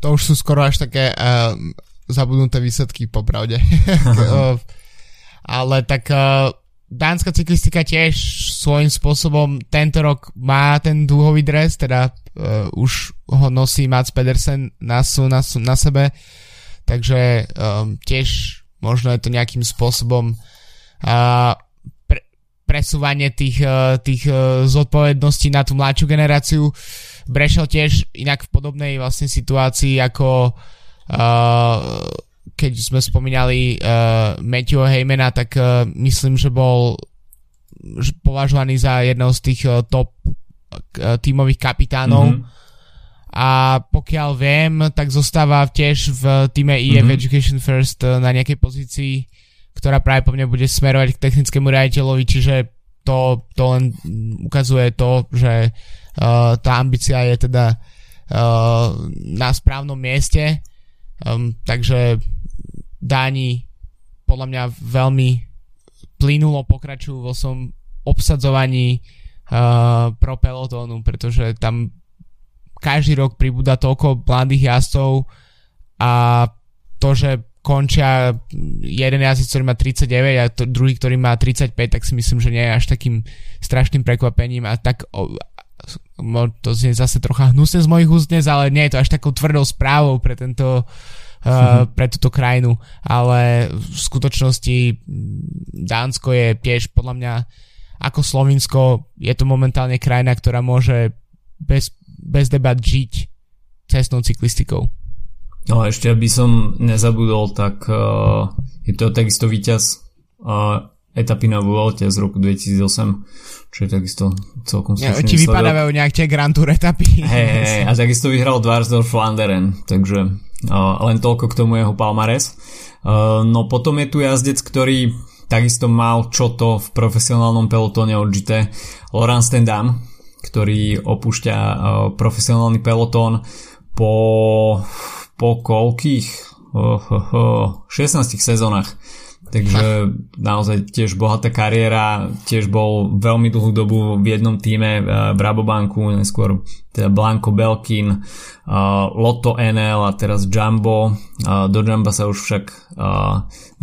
to už sú skoro až také uh, zabudnuté výsledky popravde. uh, ale tak uh, dánska cyklistika tiež svojím spôsobom tento rok má ten dúhový dres, teda uh, už ho nosí Mats Pedersen na, na, na sebe, takže um, tiež možno je to nejakým spôsobom uh, pre, presúvanie tých, uh, tých uh, zodpovedností na tú mladšiu generáciu. Brešel tiež inak v podobnej vlastne situácii ako uh, keď sme spomínali uh, Matthew Heymana, tak uh, myslím, že bol považovaný za jedného z tých uh, top uh, tímových kapitánov. Mm-hmm. A pokiaľ viem, tak zostáva tiež v týme EF mm-hmm. Education First uh, na nejakej pozícii, ktorá práve po mne bude smerovať k technickému riaditeľovi, čiže to, to len ukazuje to, že Uh, tá ambícia je teda uh, na správnom mieste, um, takže Dáni podľa mňa veľmi plynulo pokračujú vo som obsadzovaní uh, pro pelotónu, pretože tam každý rok pribúda toľko mladých jazdcov a to, že končia jeden jazdec, ktorý má 39 a to, druhý, ktorý má 35, tak si myslím, že nie je až takým strašným prekvapením a tak to znie zase trocha hnusne z mojich úst dnes, ale nie je to až takou tvrdou správou pre tento uh, pre túto krajinu, ale v skutočnosti Dánsko je tiež podľa mňa ako Slovinsko, je to momentálne krajina, ktorá môže bez, bez debat žiť cestnou cyklistikou. No a ešte aby som nezabudol, tak uh, je to takisto víťaz uh, etapy na Vuelte z roku 2008, čo je takisto celkom slušný Či vypadávajú nejak tie Grand Tour etapy. Hej, hey, a takisto vyhral Dvarsdorf Flanderen, takže uh, len toľko k tomu jeho palmares. Uh, no potom je tu jazdec, ktorý takisto mal čo to v profesionálnom pelotóne odžité, Laurent Stendam, ktorý opúšťa uh, profesionálny pelotón po po koľkých? Oh, oh, oh, 16 sezónach. Takže naozaj tiež bohatá kariéra, tiež bol veľmi dlhú dobu v jednom týme eh, v Rabobanku, neskôr teda Blanco Belkin, uh, Lotto NL a teraz Jumbo. Uh, do Jumbo sa už však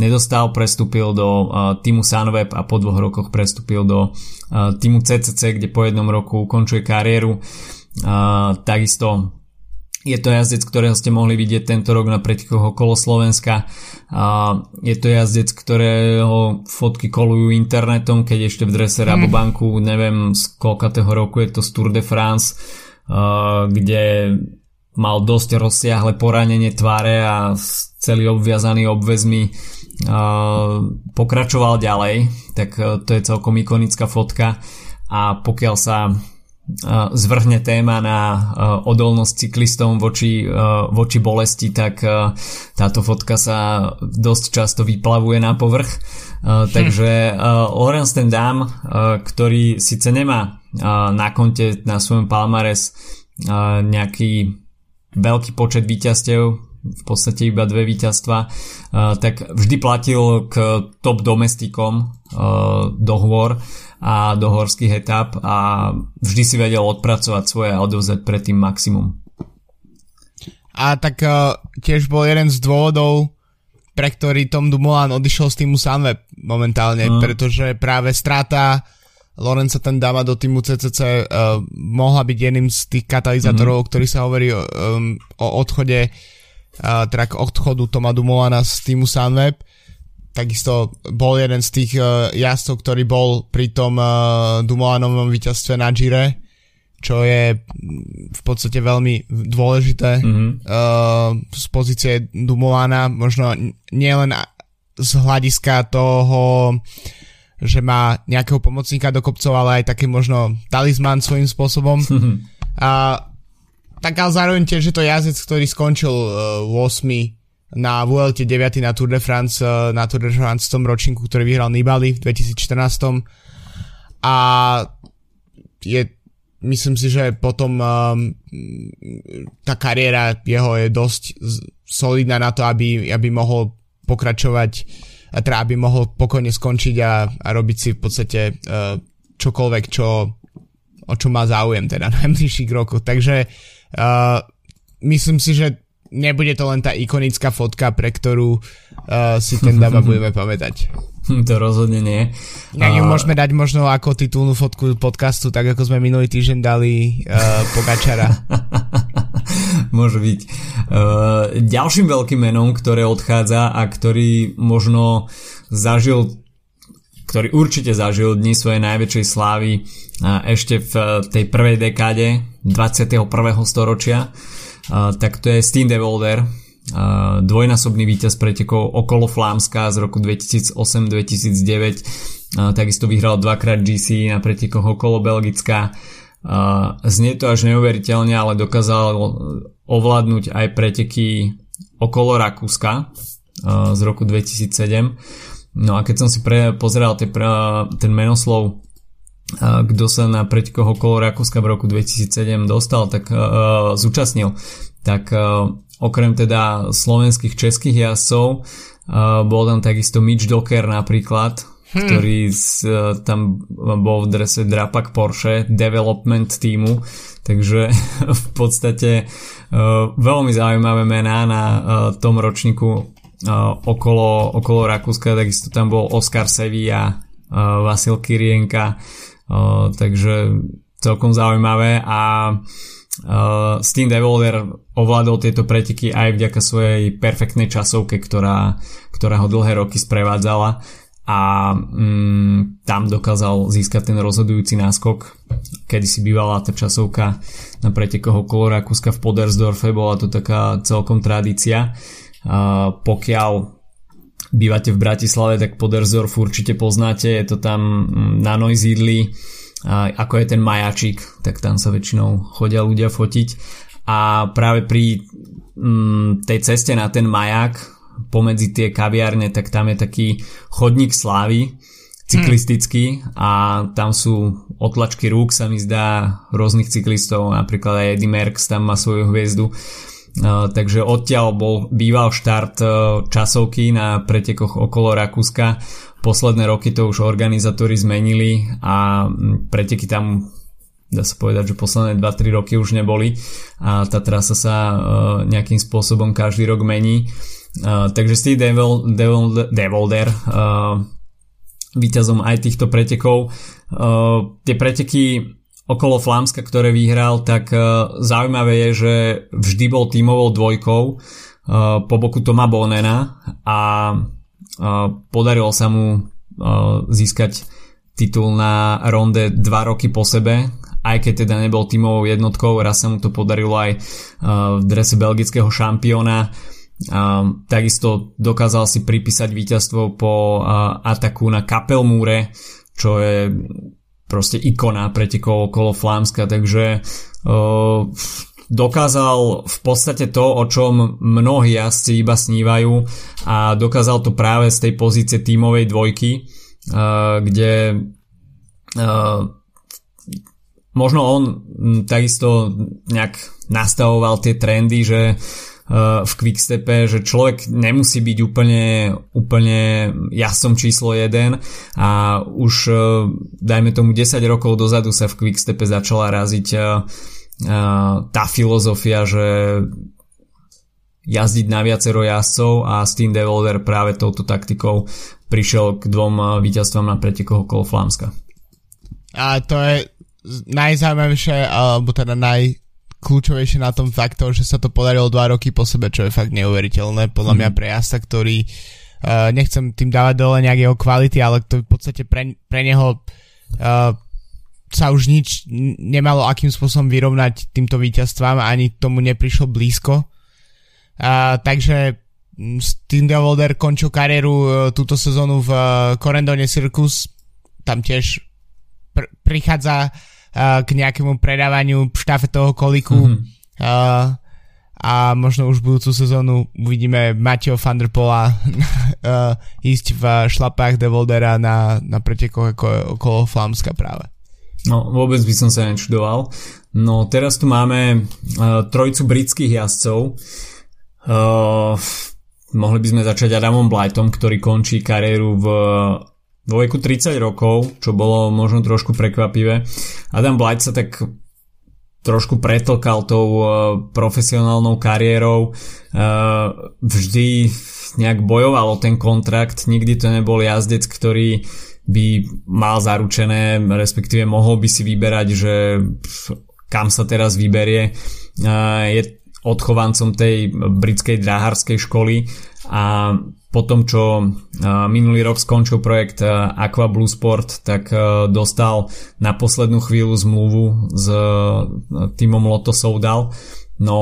nedostal, prestúpil do týmu Sunweb a po dvoch rokoch prestúpil do týmu CCC, kde po jednom roku ukončuje kariéru. Takisto je to jazdec, ktorého ste mohli vidieť tento rok na pretekoch okolo Slovenska. A je to jazdec, ktorého fotky kolujú internetom, keď ešte v drese Rabobanku, neviem z koľkatého roku je to z Tour de France, kde mal dosť rozsiahle poranenie tváre a celý obviazaný obvezmi pokračoval ďalej, tak to je celkom ikonická fotka. A pokiaľ sa zvrhne téma na odolnosť cyklistom voči, voči bolesti, tak táto fotka sa dosť často vyplavuje na povrch. Takže Lorenz ten Dam, ktorý síce nemá na konte na svojom palmares nejaký veľký počet víťazstiev, v podstate iba dve víťazstva, tak vždy platil k top domestikom dohovor a do horských etap a vždy si vedel odpracovať svoje a odovzať predtým maximum. A tak uh, tiež bol jeden z dôvodov, pre ktorý Tom Dumoulin odišiel z týmu Sunweb momentálne, mm. pretože práve strata Lorenza Tendama do týmu CCC uh, mohla byť jedným z tých katalizátorov, mm. ktorý sa hovorí um, o odchode uh, teda k odchodu Toma Dumoulina z týmu Sunweb takisto bol jeden z tých uh, jazdcov, ktorý bol pri tom uh, Dumoulinovom víťazstve na Gire, čo je v podstate veľmi dôležité mm-hmm. uh, z pozície Dumoulina, možno nielen z hľadiska toho, že má nejakého pomocníka do kopcov, ale aj taký možno talizman svojím spôsobom. Mm-hmm. A, tak ale zároveň tiež je to jazdec, ktorý skončil uh, 8 na VLT 9 na Tour de France, eh, na Tour de France v tom ročníku, ktorý vyhral Nibali v 2014. A je, myslím si, že potom um, tá kariéra jeho je dosť solidná na to, aby, aby mohol pokračovať a teda aby mohol pokojne skončiť a, a robiť si v podstate uh, čokoľvek, čo, o čo má záujem teda na najbližších rokoch. Takže uh, myslím si, že nebude to len tá ikonická fotka, pre ktorú uh, si ten dáma budeme pamätať. To rozhodne nie. Ja ju môžeme dať možno ako titulnú fotku podcastu, tak ako sme minulý týždeň dali uh, Pogačara. Môže byť. Uh, ďalším veľkým menom, ktoré odchádza a ktorý možno zažil ktorý určite zažil dni svojej najväčšej slávy ešte v tej prvej dekáde 21. storočia tak to je Steen de Volder, dvojnásobný víťaz pretekov okolo Flámska z roku 2008-2009 takisto vyhral dvakrát GC na pretekoch okolo Belgická znie to až neuveriteľne ale dokázal ovládnuť aj preteky okolo Rakúska z roku 2007 no a keď som si pre, pozeral te, ten menoslov kto sa na pretekoch okolo Rakúska v roku 2007 dostal, tak uh, zúčastnil. Tak uh, okrem teda slovenských českých jazdcov uh, bol tam takisto Mitch Docker napríklad, hmm. ktorý z, uh, tam bol v drese Drapak Porsche development týmu, takže v podstate uh, veľmi zaujímavé mená na uh, tom ročníku uh, okolo, okolo Rakúska, takisto tam bol Oscar Sevilla, uh, Vasil Kirienka, takže celkom zaujímavé a uh, Steam Devolver ovládol tieto preteky aj vďaka svojej perfektnej časovke, ktorá, ktorá ho dlhé roky sprevádzala a mm, tam dokázal získať ten rozhodujúci náskok. Kedy si bývala tá časovka na pretekoch okolo Rakúska v Podersdorfe, bola to taká celkom tradícia. A pokiaľ bývate v Bratislave, tak Podersdorf určite poznáte, je to tam mm, na Noizidli, ako je ten majačik, tak tam sa väčšinou chodia ľudia fotiť. A práve pri mm, tej ceste na ten majak pomedzi tie kaviárne, tak tam je taký chodník slávy cyklistický a tam sú otlačky rúk sa mi zdá rôznych cyklistov, napríklad aj Eddie Merckx tam má svoju hviezdu. Uh, takže odtiaľ bol býval štart uh, časovky na pretekoch okolo Rakúska. Posledné roky to už organizátori zmenili a preteky tam dá sa povedať, že posledné 2-3 roky už neboli a tá trasa sa uh, nejakým spôsobom každý rok mení takže Steve Devil, Devil, Devolder víťazom aj týchto pretekov. Tie preteky okolo Flámska, ktoré vyhral, tak uh, zaujímavé je, že vždy bol tímovou dvojkou uh, po boku Toma Bonena a uh, podarilo sa mu získať titul na ronde 2 roky po sebe, aj keď teda nebol tímovou jednotkou, raz sa mu to podarilo aj v drese belgického šampióna. Takisto dokázal si pripísať víťazstvo po ataku na Kapelmúre, čo je proste ikona pretekov okolo Flámska, takže uh, dokázal v podstate to, o čom mnohí jazdci iba snívajú a dokázal to práve z tej pozície tímovej dvojky, uh, kde uh, možno on takisto nejak nastavoval tie trendy, že v Quickstepe, že človek nemusí byť úplne, úplne jasom číslo 1 a už eh, dajme tomu 10 rokov dozadu sa v Quickstepe začala raziť eh, tá filozofia, že jazdiť na viacero jazdcov a Steam Devolver práve touto taktikou prišiel k dvom víťazstvám na pretekoch okolo Flámska. A to je najzaujímavejšie, alebo teda naj, kľúčovejšie na tom faktor, že sa to podarilo dva roky po sebe, čo je fakt neuveriteľné podľa mm. mňa mhm. pre jazda, ktorý uh, nechcem tým dávať dole nejak jeho kvality, ale to v podstate pre, pre neho uh, sa už nič nemalo akým spôsobom vyrovnať týmto víťazstvám, ani tomu neprišlo blízko. Uh, takže Steam Devolder končil kariéru uh, túto sezónu v uh, Corendone Circus, tam tiež pr- prichádza k nejakému predávaniu štafetového koliku mm-hmm. uh, a možno už budúcu sezónu uvidíme Mateo van der Pola uh, ísť v šlapách Devoldera na, na pretekoch ako, okolo Flámska práve. No vôbec by som sa nečudoval. No teraz tu máme uh, trojcu britských jazdcov. Uh, mohli by sme začať Adamom Blightom, ktorý končí kariéru v vo veku 30 rokov, čo bolo možno trošku prekvapivé. Adam Blight sa tak trošku pretlkal tou uh, profesionálnou kariérou. Uh, vždy nejak bojoval o ten kontrakt, nikdy to nebol jazdec, ktorý by mal zaručené, respektíve mohol by si vyberať, že kam sa teraz vyberie. Uh, je odchovancom tej britskej dráharskej školy a po tom, čo minulý rok skončil projekt Aqua Blue Sport, tak dostal na poslednú chvíľu zmluvu s týmom Lotto Soudal. No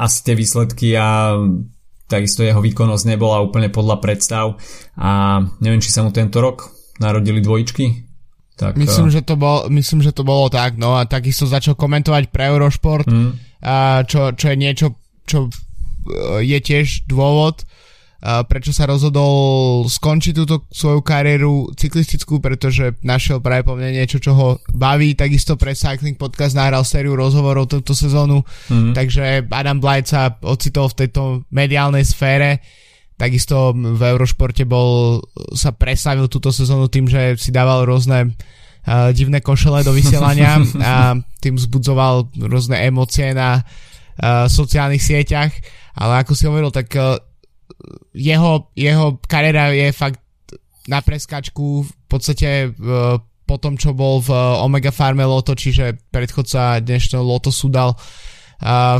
asi tie výsledky a takisto jeho výkonnosť nebola úplne podľa predstav a neviem, či sa mu tento rok narodili dvojičky. Tak, myslím, že to bol, myslím, že to bolo tak, no a takisto začal komentovať pre Eurošport, mm. A čo, čo je niečo, čo je tiež dôvod, prečo sa rozhodol skončiť túto svoju kariéru cyklistickú, pretože našiel práve po mne niečo, čo ho baví. Takisto pre Cycling Podcast nahral sériu rozhovorov túto sezónu, mm-hmm. takže Adam Blight sa ocitol v tejto mediálnej sfére. Takisto v Eurošporte bol, sa presavil túto sezónu tým, že si dával rôzne uh, divné košele do vysielania. A tým zbudzoval rôzne emócie na uh, sociálnych sieťach. Ale ako si hovoril, tak uh, jeho, jeho kariéra je fakt na preskačku. V podstate uh, po tom, čo bol v Omega Farme Loto, čiže predchodca dnešného Loto Sudal, uh,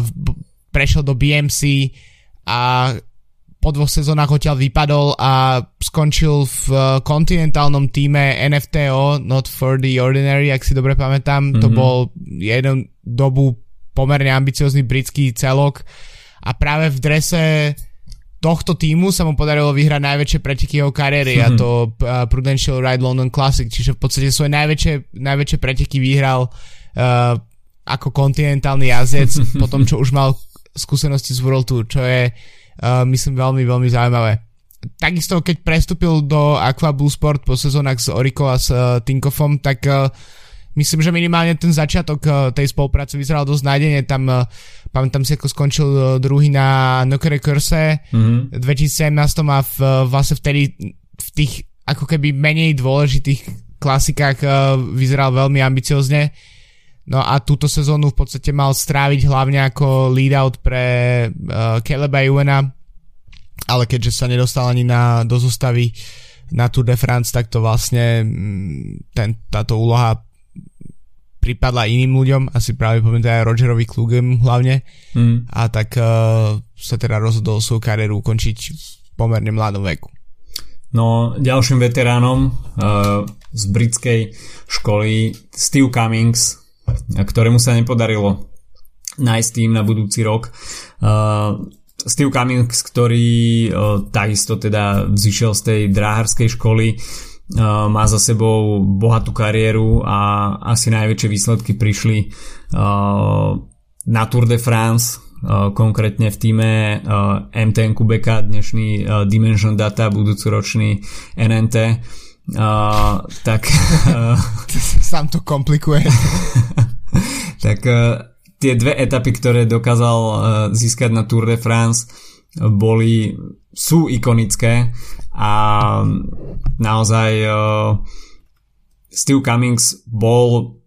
prešiel do BMC a po dvoch sezónach odtiaľ vypadol a skončil v kontinentálnom týme NFTO, Not for the Ordinary, ak si dobre pamätám. Mm-hmm. To mhm. bol jeden dobu pomerne ambiciozný britský celok a práve v drese tohto týmu sa mu podarilo vyhrať najväčšie preteky jeho kariéry mm-hmm. a to uh, Prudential Ride London Classic, čiže v podstate svoje najväčšie, najväčšie preteky vyhral uh, ako kontinentálny jazdec po tom, čo už mal skúsenosti z World Tour, čo je uh, myslím veľmi, veľmi zaujímavé. Takisto, keď prestúpil do Aqua Blue Sport po sezónach s Orico a s uh, Tinkoffom, tak uh, myslím, že minimálne ten začiatok uh, tej spolupráce vyzeral dosť nádejne. Tam, pamätám si, ako skončil uh, druhý na Nokere Curse mm-hmm. 2017 a v, vlastne vtedy v tých ako keby menej dôležitých klasikách vyzeral veľmi ambiciozne. No a túto sezónu v podstate mal stráviť hlavne ako lead-out pre uh, Caleba Iwena, ale keďže sa nedostal ani na, do zostavy na Tour de France, tak to vlastne mm, ten, táto úloha pripadla iným ľuďom, asi práve poviem aj Rogerovi Klugem hlavne mm. a tak uh, sa teda rozhodol svoju kariéru ukončiť v pomerne mladom veku. No, ďalším veteránom uh, z britskej školy Steve Cummings ktorému sa nepodarilo nájsť tým na budúci rok. Uh, Steve Cummings, ktorý uh, takisto teda vzýšiel z tej dráharskej školy, uh, má za sebou bohatú kariéru a asi najväčšie výsledky prišli na Tour de France, konkrétne v týme MTN Kubeka, dnešný Dimension Data, budúcoročný NNT Uh, tak... Uh, Sám to komplikuje. tak uh, tie dve etapy, ktoré dokázal uh, získať na Tour de France boli, sú ikonické a naozaj uh, Steve Cummings bol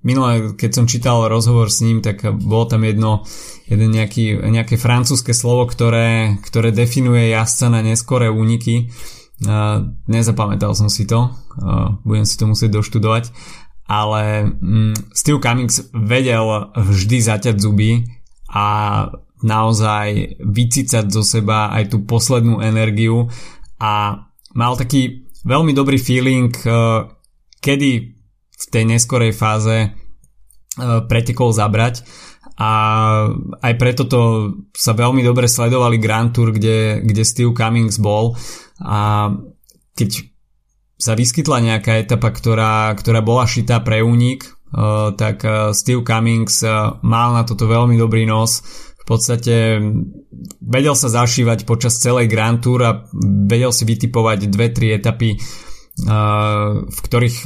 minulé, keď som čítal rozhovor s ním, tak bolo tam jedno, jeden nejaký, nejaké francúzske slovo, ktoré, ktoré definuje jazdca na neskoré úniky Uh, nezapamätal som si to, budem si to musieť doštudovať, ale um, Steve Cummings vedel vždy zaťať zuby a naozaj vycícať zo seba aj tú poslednú energiu a mal taký veľmi dobrý feeling, uh, kedy v tej neskorej fáze uh, pretekol zabrať a aj preto to sa veľmi dobre sledovali Grand Tour, kde, kde Steve Cummings bol a keď sa vyskytla nejaká etapa, ktorá, ktorá bola šitá pre únik, uh, tak uh, Steve Cummings uh, mal na toto veľmi dobrý nos. V podstate vedel sa zašívať počas celej Grand Tour a vedel si vytipovať dve, tri etapy, v ktorých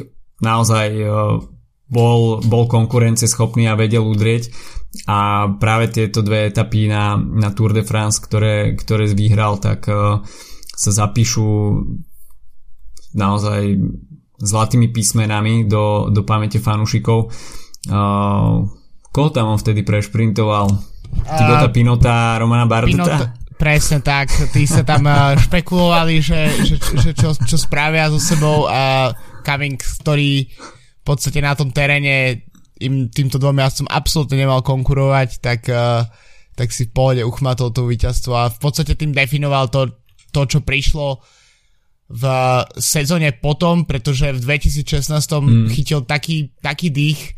naozaj bol, bol konkurenceschopný a vedel udrieť a práve tieto dve etapy na, na Tour de France, ktoré, ktoré vyhral, tak uh, sa zapíšu naozaj zlatými písmenami do, do pamäte fanúšikov. Uh, koho tam on vtedy prešprintoval? Tibota uh, Pinota, Romana Barduta? Pinota, presne tak, tí sa tam uh, špekulovali, že, že, že čo, čo spravia so sebou a uh, Cummings, ktorý v podstate na tom teréne im týmto dvom jazdcom absolútne nemal konkurovať, tak, uh, tak si v pohode uchmatol to víťazstvo a v podstate tým definoval to, to, čo prišlo v sezóne potom, pretože v 2016 mm. chytil taký, taký dých,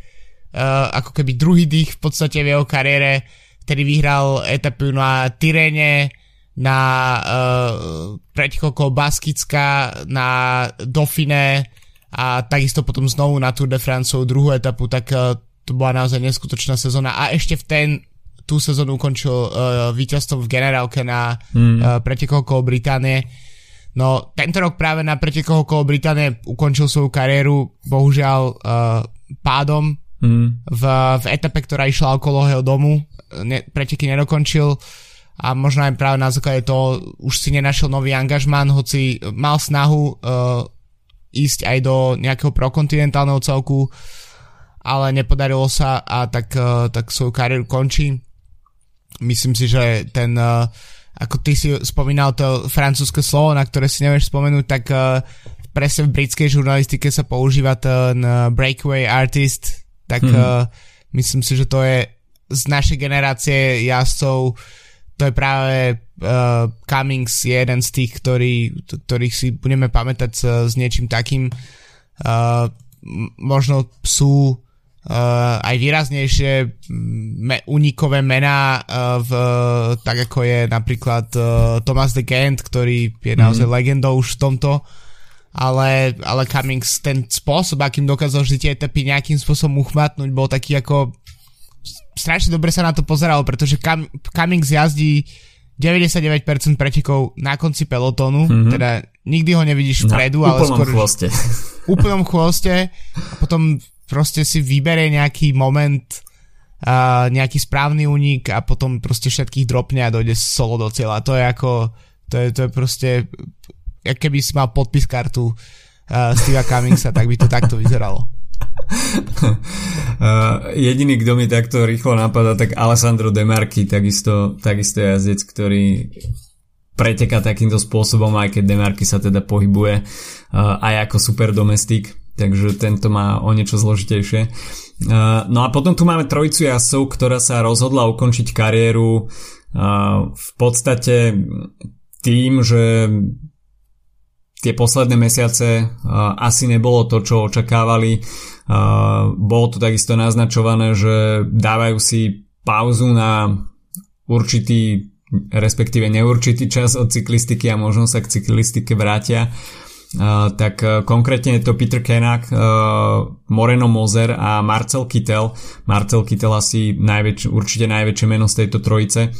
uh, ako keby druhý dých v podstate v jeho kariére, ktorý vyhral etapu na Tyrene, na uh, pretekoko Baskická, na Dauphine a takisto potom znovu na Tour de France druhú etapu, tak uh, to bola naozaj neskutočná sezóna a ešte v ten tú sezónu ukončil uh, víťazstvom v generálke na mm. uh, pretekoch okolo Británie. No tento rok práve na pretekoch okolo Británie ukončil svoju kariéru bohužiaľ uh, pádom mm. v, v etape, ktorá išla okolo jeho domu. Ne, preteky nedokončil a možno aj práve na základe toho už si nenašiel nový angažman, hoci mal snahu uh, ísť aj do nejakého prokontinentálneho celku, ale nepodarilo sa a tak, uh, tak svoju kariéru končí. Myslím si, že ten, uh, ako ty si spomínal to francúzske slovo, na ktoré si nevieš spomenúť, tak uh, presne v britskej žurnalistike sa používa ten uh, breakaway artist, tak uh, myslím si, že to je z našej generácie jazdcov to je práve uh, Cummings je jeden z tých, ktorý, ktorých si budeme pamätať s, s niečím takým. Uh, možno sú uh, aj výraznejšie me, unikové mená uh, v, tak ako je napríklad uh, Thomas de Gent, ktorý je naozaj mm-hmm. legendou už v tomto ale, ale Cummings ten spôsob, akým dokázal vždy tie etapy nejakým spôsobom uchmatnúť, bol taký ako strašne dobre sa na to pozeralo, pretože Cam, Cummings jazdí 99% pretekov na konci pelotónu, mm-hmm. teda nikdy ho nevidíš vpredu, ale skôr... chvoste. úplnom chvoste a potom proste si vybere nejaký moment uh, nejaký správny únik a potom proste všetkých dropne a dojde solo do cieľa. To je ako, to je, to je proste, keby si mal podpis kartu uh, Steva Cummingsa, tak by to takto vyzeralo. Uh, jediný, kto mi takto rýchlo napadá, tak Alessandro Demarchi, takisto, takisto jazdec, ktorý preteká takýmto spôsobom, aj keď Demarchi sa teda pohybuje uh, aj ako super domestik, takže tento má o niečo zložitejšie. Uh, no a potom tu máme trojicu jazdcov, ktorá sa rozhodla ukončiť kariéru v podstate tým, že tie posledné mesiace uh, asi nebolo to, čo očakávali. Uh, bolo to takisto naznačované, že dávajú si pauzu na určitý, respektíve neurčitý čas od cyklistiky a možno sa k cyklistike vrátia. Uh, tak konkrétne je to Peter Kenak, Moreno Mozer a Marcel Kittel. Marcel Kittel asi najväč, určite najväčšie meno z tejto trojice.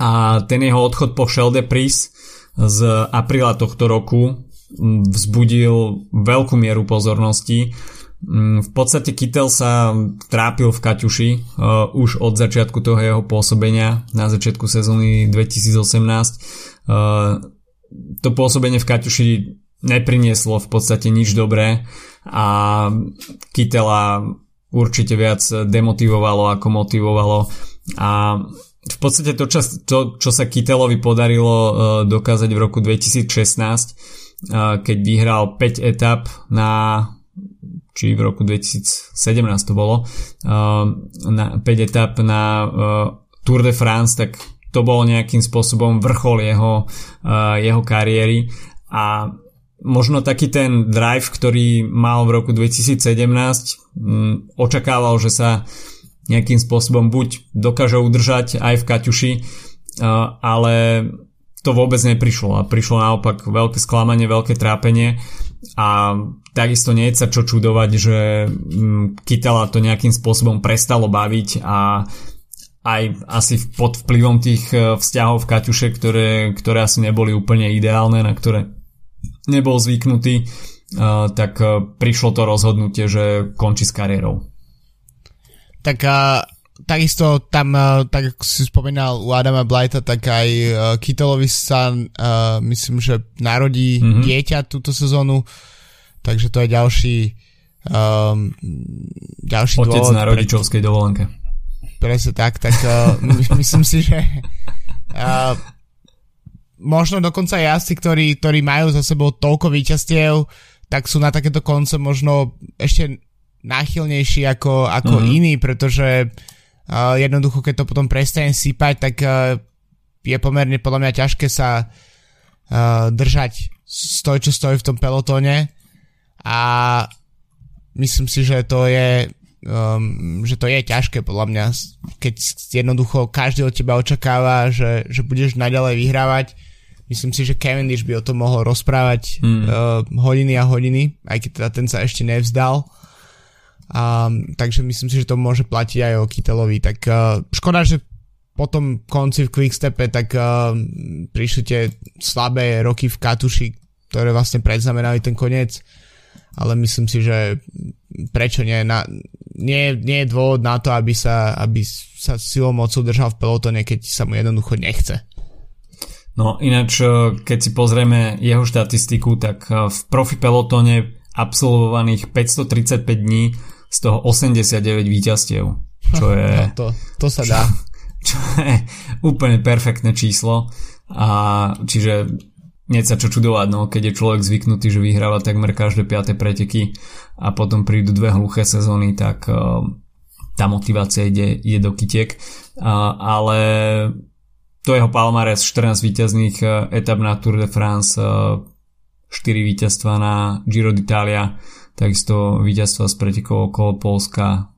A ten jeho odchod po Shelde Pris z apríla tohto roku vzbudil veľkú mieru pozornosti. V podstate Kittel sa trápil v Kaťuši uh, už od začiatku toho jeho pôsobenia na začiatku sezóny 2018. Uh, to pôsobenie v Kaťuši neprinieslo v podstate nič dobré a Kittela určite viac demotivovalo ako motivovalo a v podstate to, čo, to, čo sa Kittelovi podarilo uh, dokázať v roku 2016, uh, keď vyhral 5 etap na či v roku 2017 to bolo, uh, na 5 etap na uh, Tour de France, tak to bolo nejakým spôsobom vrchol jeho, uh, jeho kariéry. A možno taký ten drive, ktorý mal v roku 2017, um, očakával, že sa nejakým spôsobom buď dokáže udržať aj v Kaťuši, ale to vôbec neprišlo. A prišlo naopak veľké sklamanie, veľké trápenie. A takisto nie je sa čo čudovať, že mm, Kytela to nejakým spôsobom prestalo baviť a aj asi pod vplyvom tých e, vzťahov v Kaťuše, ktoré, ktoré asi neboli úplne ideálne, na ktoré nebol zvyknutý, e, tak e, prišlo to rozhodnutie, že končí s kariérou tak uh, takisto tam, uh, tak ako si spomínal u Adama Blighta, tak aj uh, Kittelovi sa uh, myslím, že narodí mm-hmm. dieťa túto sezónu, takže to je ďalší um, ďalší Otec dôvod. na rodičovskej pre... dovolenke. Presne tak, tak uh, myslím si, že uh, možno dokonca jazdci, ktorí, ktorí majú za sebou toľko víťazstiev, tak sú na takéto konce možno ešte náchylnejší ako, ako mm-hmm. iní, pretože uh, jednoducho, keď to potom prestane sypať, tak uh, je pomerne podľa mňa ťažké sa uh, držať stoj, čo stojí v tom pelotóne a myslím si, že to je um, že to je ťažké podľa mňa, keď jednoducho každý od teba očakáva, že, že budeš naďalej vyhrávať. Myslím si, že Cavendish by o tom mohol rozprávať mm. uh, hodiny a hodiny, aj keď teda ten sa ešte nevzdal. A, takže myslím si, že to môže platiť aj o Kytelovi. Tak uh, škoda, že po tom konci v Quickstepe tak uh, prišli tie slabé roky v Katuši, ktoré vlastne predznamenali ten koniec. Ale myslím si, že prečo nie? Na, nie, nie je dôvod na to, aby sa, aby sa silou mocou držal v pelotone, keď sa mu jednoducho nechce. No ináč, keď si pozrieme jeho štatistiku, tak v profi pelotone absolvovaných 535 dní z toho 89 víťazstiev, čo je... No, to, to sa dá. Čo, čo je úplne perfektné číslo a čiže nie sa čo čudovať, no, keď je človek zvyknutý, že vyhráva takmer každé 5. preteky a potom prídu dve hluché sezóny, tak uh, tá motivácia ide, ide do kytiek. Uh, ale to jeho palmares 14 víťazných etap na Tour de France 4 víťazstva na Giro d'Italia takisto víťazstva z pretekov okolo Polska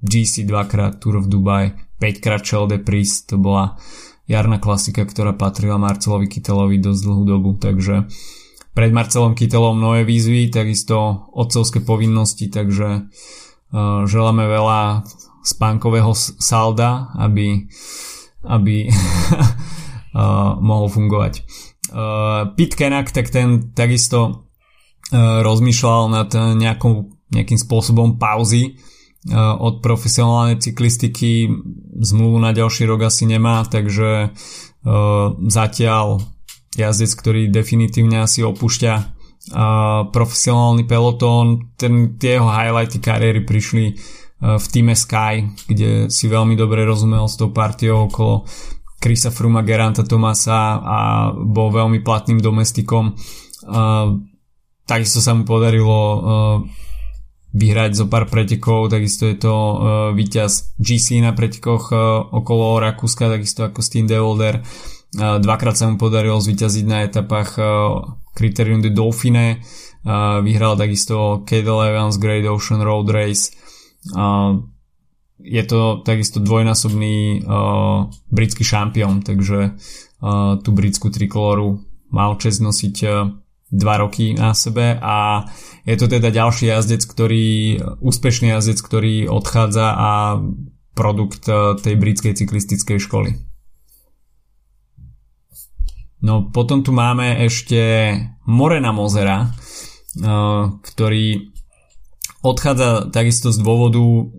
GC dvakrát Tour of Dubai 5 krát Chel de Pris to bola jarná klasika, ktorá patrila Marcelovi Kytelovi dosť dlhú dobu, takže pred Marcelom Kytelom nové výzvy, takisto otcovské povinnosti, takže uh, želáme veľa spánkového salda, aby, aby uh, mohol fungovať. Pit Kenak, tak ten takisto rozmýšľal nad nejakou, nejakým spôsobom pauzy uh, od profesionálnej cyklistiky. Zmluvu na ďalší rok asi nemá, takže zatiaľ jazdec, ktorý definitívne asi opúšťa profesionálny pelotón. Ten, tie jeho highlighty kariéry prišli v týme Sky, kde si veľmi dobre rozumel s tou partiou okolo Krisa Fruma, Geranta Tomasa a bol veľmi platným domestikom. Uh, takisto sa mu podarilo uh, vyhrať zo pár pretekov, takisto je to uh, víťaz GC na pretekoch uh, okolo Rakúska, takisto ako Steam Devolder. Dvakrát sa mu podarilo zvyťaziť na etapách Criterium de Dauphine. Vyhral takisto Cadel Evans Great Ocean Road Race. Je to takisto dvojnásobný britský šampión, takže tú britskú trikoloru mal čest nosiť dva roky na sebe a je to teda ďalší jazdec, ktorý, úspešný jazdec, ktorý odchádza a produkt tej britskej cyklistickej školy. No potom tu máme ešte Morena Mozera, uh, ktorý odchádza takisto z dôvodu,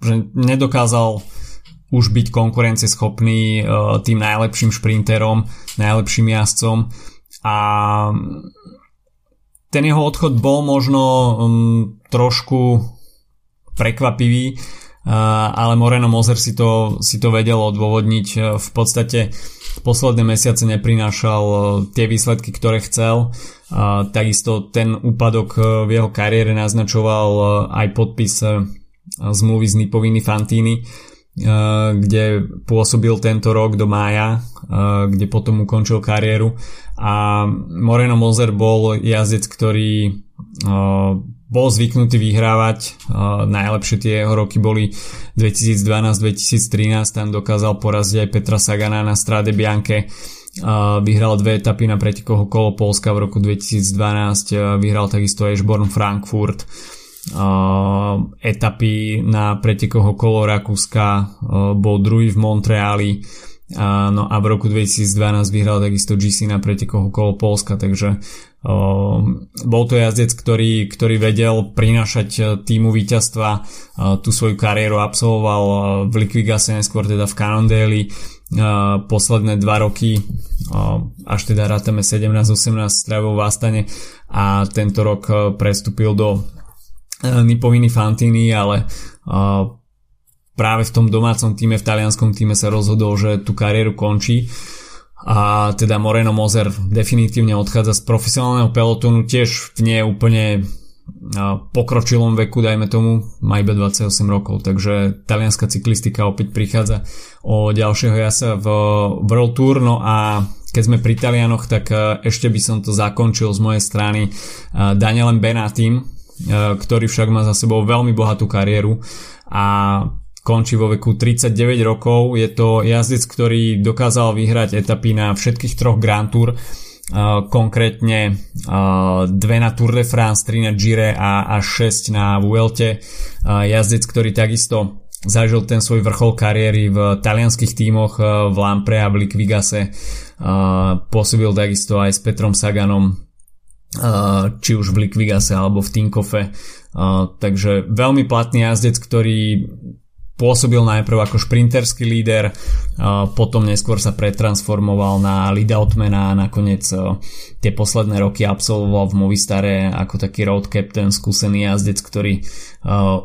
že nedokázal už byť konkurencieschopný uh, tým najlepším šprinterom, najlepším jazdcom a ten jeho odchod bol možno um, trošku prekvapivý, uh, ale Moreno Mozer si to, si to vedel odôvodniť. V podstate posledné mesiace neprinášal e, tie výsledky, ktoré chcel. Takisto ten úpadok e, v jeho kariére naznačoval e, aj podpis zmluvy z Nipoviny Fantini, kde pôsobil tento rok do mája, kde potom ukončil kariéru a Moreno Mozer bol jazdec, ktorý bol zvyknutý vyhrávať. Najlepšie tie jeho roky boli 2012-2013, tam dokázal poraziť aj Petra Sagana na Strade Bianche. Vyhral dve etapy na pretekoch okolo Polska v roku 2012, vyhral takisto aj Šborn Frankfurt etapy na pretekoch okolo Rakúska, bol druhý v Montreali, no a v roku 2012 vyhral takisto GC na pretekoch okolo Polska, takže bol to jazdec, ktorý, ktorý vedel prinášať e, týmu víťazstva, tú svoju kariéru absolvoval v Liquigase, neskôr teda v Cannondale posledné dva roky, až teda rátame 17-18 strávov v Astane a tento rok prestúpil do Nipoviny Fantini, ale práve v tom domácom týme, v talianskom týme sa rozhodol, že tú kariéru končí. A teda Moreno Mozer definitívne odchádza z profesionálneho pelotónu tiež v nie úplne pokročilom veku, dajme tomu, má iba 28 rokov, takže talianská cyklistika opäť prichádza o ďalšieho jasa v World Tour, no a keď sme pri Talianoch, tak ešte by som to zakončil z mojej strany Danielem Benatim, e, ktorý však má za sebou veľmi bohatú kariéru a končí vo veku 39 rokov. Je to jazdec, ktorý dokázal vyhrať etapy na všetkých troch Grand Tour, Uh, konkrétne uh, dve na Tour de France, 3 na Gire a, a 6 na Vuelte. Jazdec, ktorý takisto zažil ten svoj vrchol kariéry v talianských tímoch v Lampre a v Liquigase. Pôsobil takisto aj s Petrom Saganom či už v Liquigase alebo v Tinkofe. Takže veľmi platný jazdec, ktorý pôsobil najprv ako šprinterský líder, potom neskôr sa pretransformoval na leadoutmana a nakoniec tie posledné roky absolvoval v Movistare ako taký road captain, skúsený jazdec, ktorý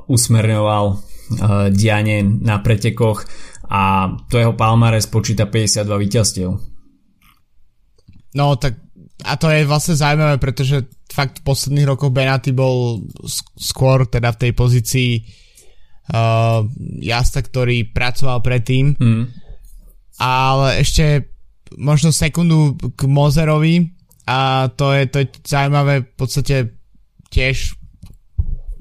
usmerňoval dianie na pretekoch a to jeho palmares počíta 52 víťazstiev. No tak a to je vlastne zaujímavé, pretože fakt v posledných rokoch Benaty bol skôr teda v tej pozícii uh, jazda, ktorý pracoval predtým. Mm. ale ešte možno sekundu k Mozerovi a to je, to je zaujímavé v podstate tiež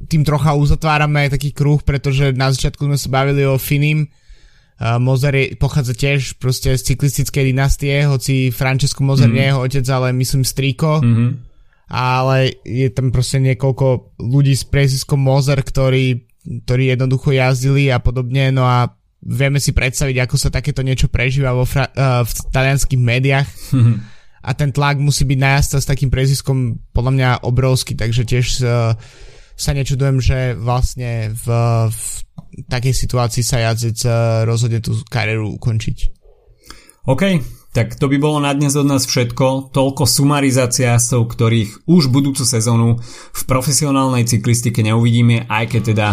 tým trocha uzatvárame taký kruh, pretože na začiatku sme sa bavili o Finim. Mozer je, pochádza tiež proste z cyklistickej dynastie, hoci Francesco Mozer mm-hmm. nie je jeho otec, ale myslím strýko. Mm-hmm. Ale je tam proste niekoľko ľudí s priezviskom Mozer, ktorí, ktorí jednoducho jazdili a podobne, no a vieme si predstaviť, ako sa takéto niečo prežíva vo fra- uh, v talianských médiách. Mm-hmm. A ten tlak musí byť na s takým preziskom podľa mňa obrovský, takže tiež uh, sa nečudujem, že vlastne v, v takej situácii sa jazdec eh, rozhodne tú kariéru ukončiť. OK, tak to by bolo na dnes od nás všetko. Toľko sumarizácia jazdcov, ktorých už budúcu sezónu v profesionálnej cyklistike neuvidíme, aj keď teda,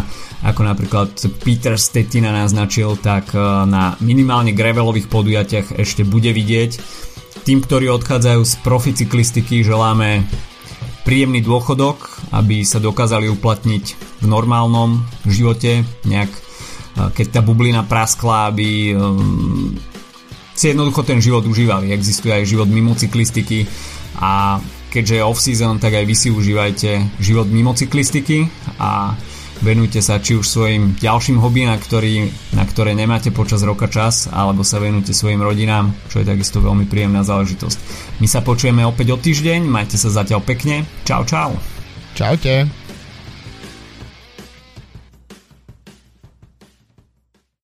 ako napríklad Peter Stetina naznačil, tak eh, na minimálne gravelových podujatiach ešte bude vidieť. Tým, ktorí odchádzajú z profi cyklistiky, želáme príjemný dôchodok, aby sa dokázali uplatniť v normálnom živote, nejak keď tá bublina praskla, aby um, si jednoducho ten život užívali. Existuje aj život mimo cyklistiky a keďže je off-season, tak aj vy si užívajte život mimo cyklistiky a venujte sa či už svojim ďalším hobby, na, ktorý, na ktoré nemáte počas roka čas, alebo sa venujte svojim rodinám, čo je takisto veľmi príjemná záležitosť. My sa počujeme opäť o týždeň, majte sa zatiaľ pekne, čau čau. Čaute.